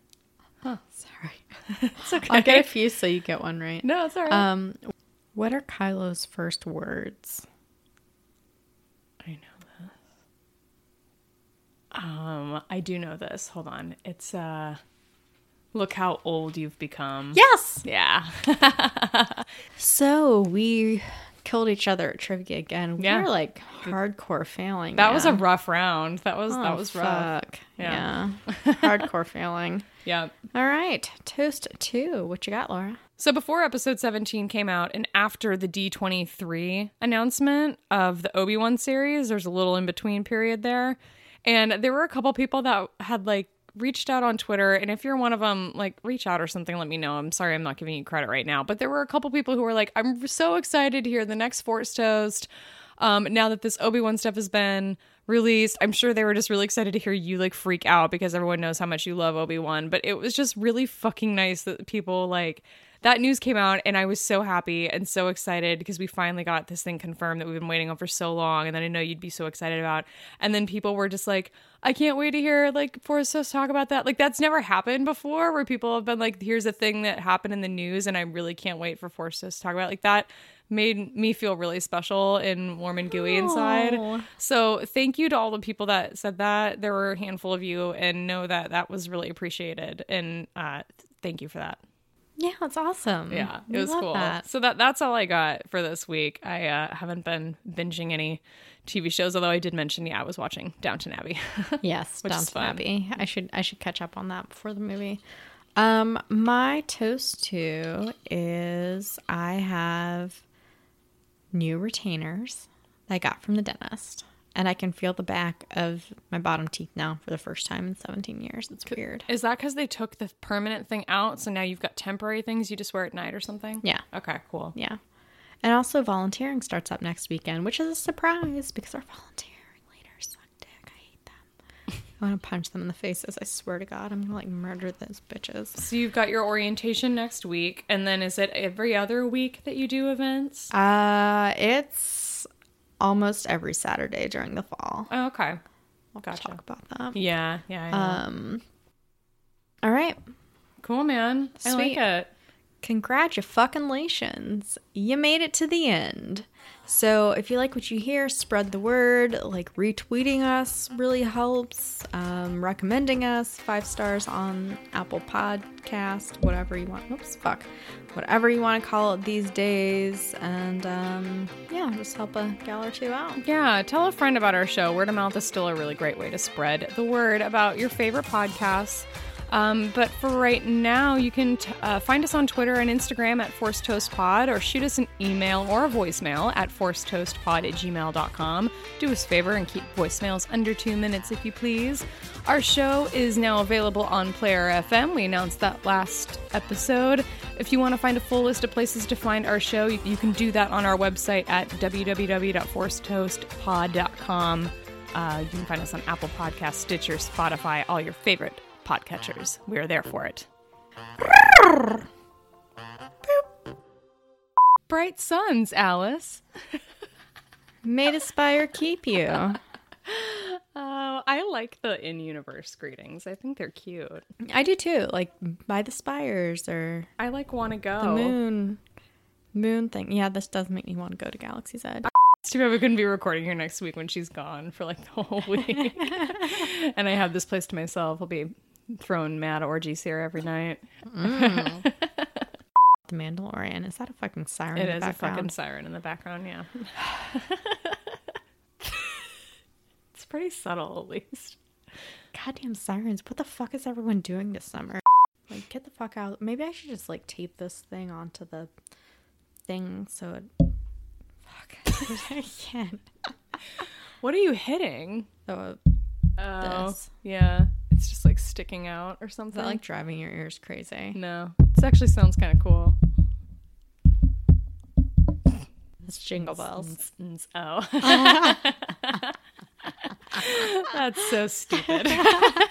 C: Sorry.
B: It's okay.
C: I'll get a few so you get one right.
B: no, it's all right.
C: Um, what are Kylo's first words?
B: I know this. Um, I do know this. Hold on. It's uh look how old you've become.
C: Yes.
B: Yeah.
C: So we killed each other at trivia again. We
B: Yeah.
C: were like hardcore failing.
B: that was a rough round. That was that
C: Oh,
B: was rough.
C: fuck.
B: Yeah.
C: Yeah. hardcore failing.
B: Yeah.
C: All right. Toast two. What you got, Laura?
B: So before episode 17 came out and after the D23 announcement of the Obi-Wan series, there's a little in between period there. And there were a couple people that had like reached out on Twitter and if you're one of them, like reach out or something, let me know. I'm sorry I'm not giving you credit right now, but there were a couple people who were like I'm so excited to hear the next Force Toast. Um, now that this Obi-Wan stuff has been released, I'm sure they were just really excited to hear you like freak out because everyone knows how much you love Obi-Wan, but it was just really fucking nice that people like that news came out and I was so happy and so excited because we finally got this thing confirmed that we've been waiting on for so long and then I know you'd be so excited about. And then people were just like, I can't wait to hear like Force Toast talk about that. Like that's never happened before where people have been like, here's a thing that happened in the news and I really can't wait for Force Toast to talk about it. like that made me feel really special and warm and gooey inside.
C: Aw.
B: So thank you to all the people that said that. There were a handful of you and know that that was really appreciated and uh, thank you for that.
C: Yeah, that's awesome.
B: Yeah, it
C: We
B: was cool.
C: that.
B: So that that's all I got for this week. I uh, haven't been binging any TV shows, although I did mention, yeah, I was watching Downton Abbey.
C: Yes, Downton. Abbey. I should I should catch up on that before the movie. Um, my toast to is I have new retainers that I got from the dentist, and I can feel the back of my bottom teeth now for the first time in 17 years. It's weird.
B: Is that because they took the permanent thing out, so now you've got temporary things you just wear at night or something?
C: Yeah,
B: Okay, cool.
C: yeah. And also, volunteering starts up next weekend, which is a surprise because our volunteering leaders suck dick. I hate them. I want to punch them in the faces. I swear to God, I'm gonna like murder those bitches.
B: So you've got your orientation next week, and then is it every other week that you do events?
C: Uh, it's almost every Saturday during the fall.
B: Oh, okay.
C: We'll
B: Gotcha.
C: talk about that.
B: Yeah, yeah. I know.
C: Um, all right.
B: cool, man. I like it.
C: Congratulations. You made it to the end. So, if you like what you hear, spread the word. Like retweeting us really helps. Um, recommending us five stars on Apple Podcast, whatever you want. Oops, fuck. Whatever you want to call it these days. And um, yeah, just help a gal or two out.
B: Yeah, tell a friend about our show. Word of mouth is still a really great way to spread the word about your favorite podcasts. Um, but for right now, you can t- uh, find us on Twitter and Instagram at Force Toast Pod or shoot us an email or a voicemail at forcetoastpod at gmail.com. Do us a favor and keep voicemails under two minutes if you please. Our show is now available on Player FM. We announced that last episode. If you want to find a full list of places to find our show, you, you can do that on our website at www.forcetoastpod.com. Uh, you can find us on Apple Podcasts, Stitcher, Spotify, all your favorite podcatchers. We are there for it. Bright suns, Alice.
C: May the spire keep you.
B: Oh, I like the in-universe greetings. I think they're cute.
C: I do too. Like by the spires or
B: I like want to go.
C: the moon. Moon thing. Yeah, this does make me want to go to Galaxy's Edge.
B: It's too bad we couldn't be recording here next week when she's gone for like the whole week. and I have this place to myself. I'll be throwing mad orgies here every night. Mm.
C: The Mandalorian. Is that a fucking siren?
B: It is
C: the
B: a fucking siren in the background, yeah. it's pretty subtle, at least.
C: goddamn sirens. What the fuck is everyone doing this summer? Like, get the fuck out. Maybe I should just like tape this thing onto the thing so it. Fuck. I can't.
B: What are you hitting?
C: So,
B: Oh,
C: This.
B: yeah. Like sticking out or
C: is
B: something.
C: that like driving your ears crazy?
B: no, this actually sounds kind of cool.
C: It's jingle bells.
B: Oh, that's so stupid.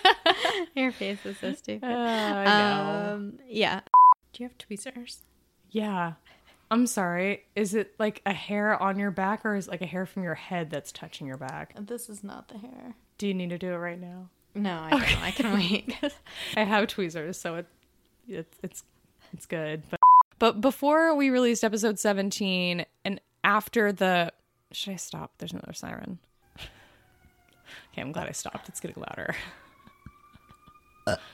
C: Your face is so stupid.
B: Uh, I know.
C: Um, yeah. Do you have tweezers?
B: yeah. I'm sorry. Is it like a hair on your back or is it like a hair from your head that's touching your back?
C: This is not the hair.
B: Do you need to do it right now?
C: No, I don't. I can wait.
B: I have tweezers, so it, it's it's it's good. But but before we released episode 17 and after the should I stop? There's another siren. Okay, I'm glad I stopped. It's getting louder.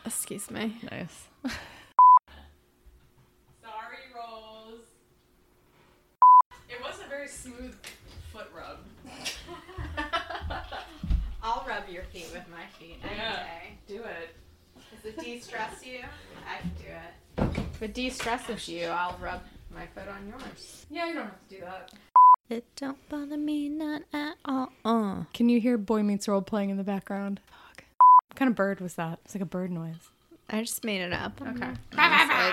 C: Excuse me.
B: Nice. Sorry, Rose. It was a very smooth foot rub.
C: I'll rub your feet with my feet any
B: Yeah.
C: day.
B: Do it.
C: Does it de-stress you? I can do it. If it de-stresses you, I'll rub my foot on yours.
B: Yeah, you don't have to do that.
C: It don't bother me not at all. Uh.
B: Can you hear Boy Meets World playing in the background? Fuck. What kind of bird was that? It's like a bird noise.
C: I just made it up.
B: Okay.
C: Honestly.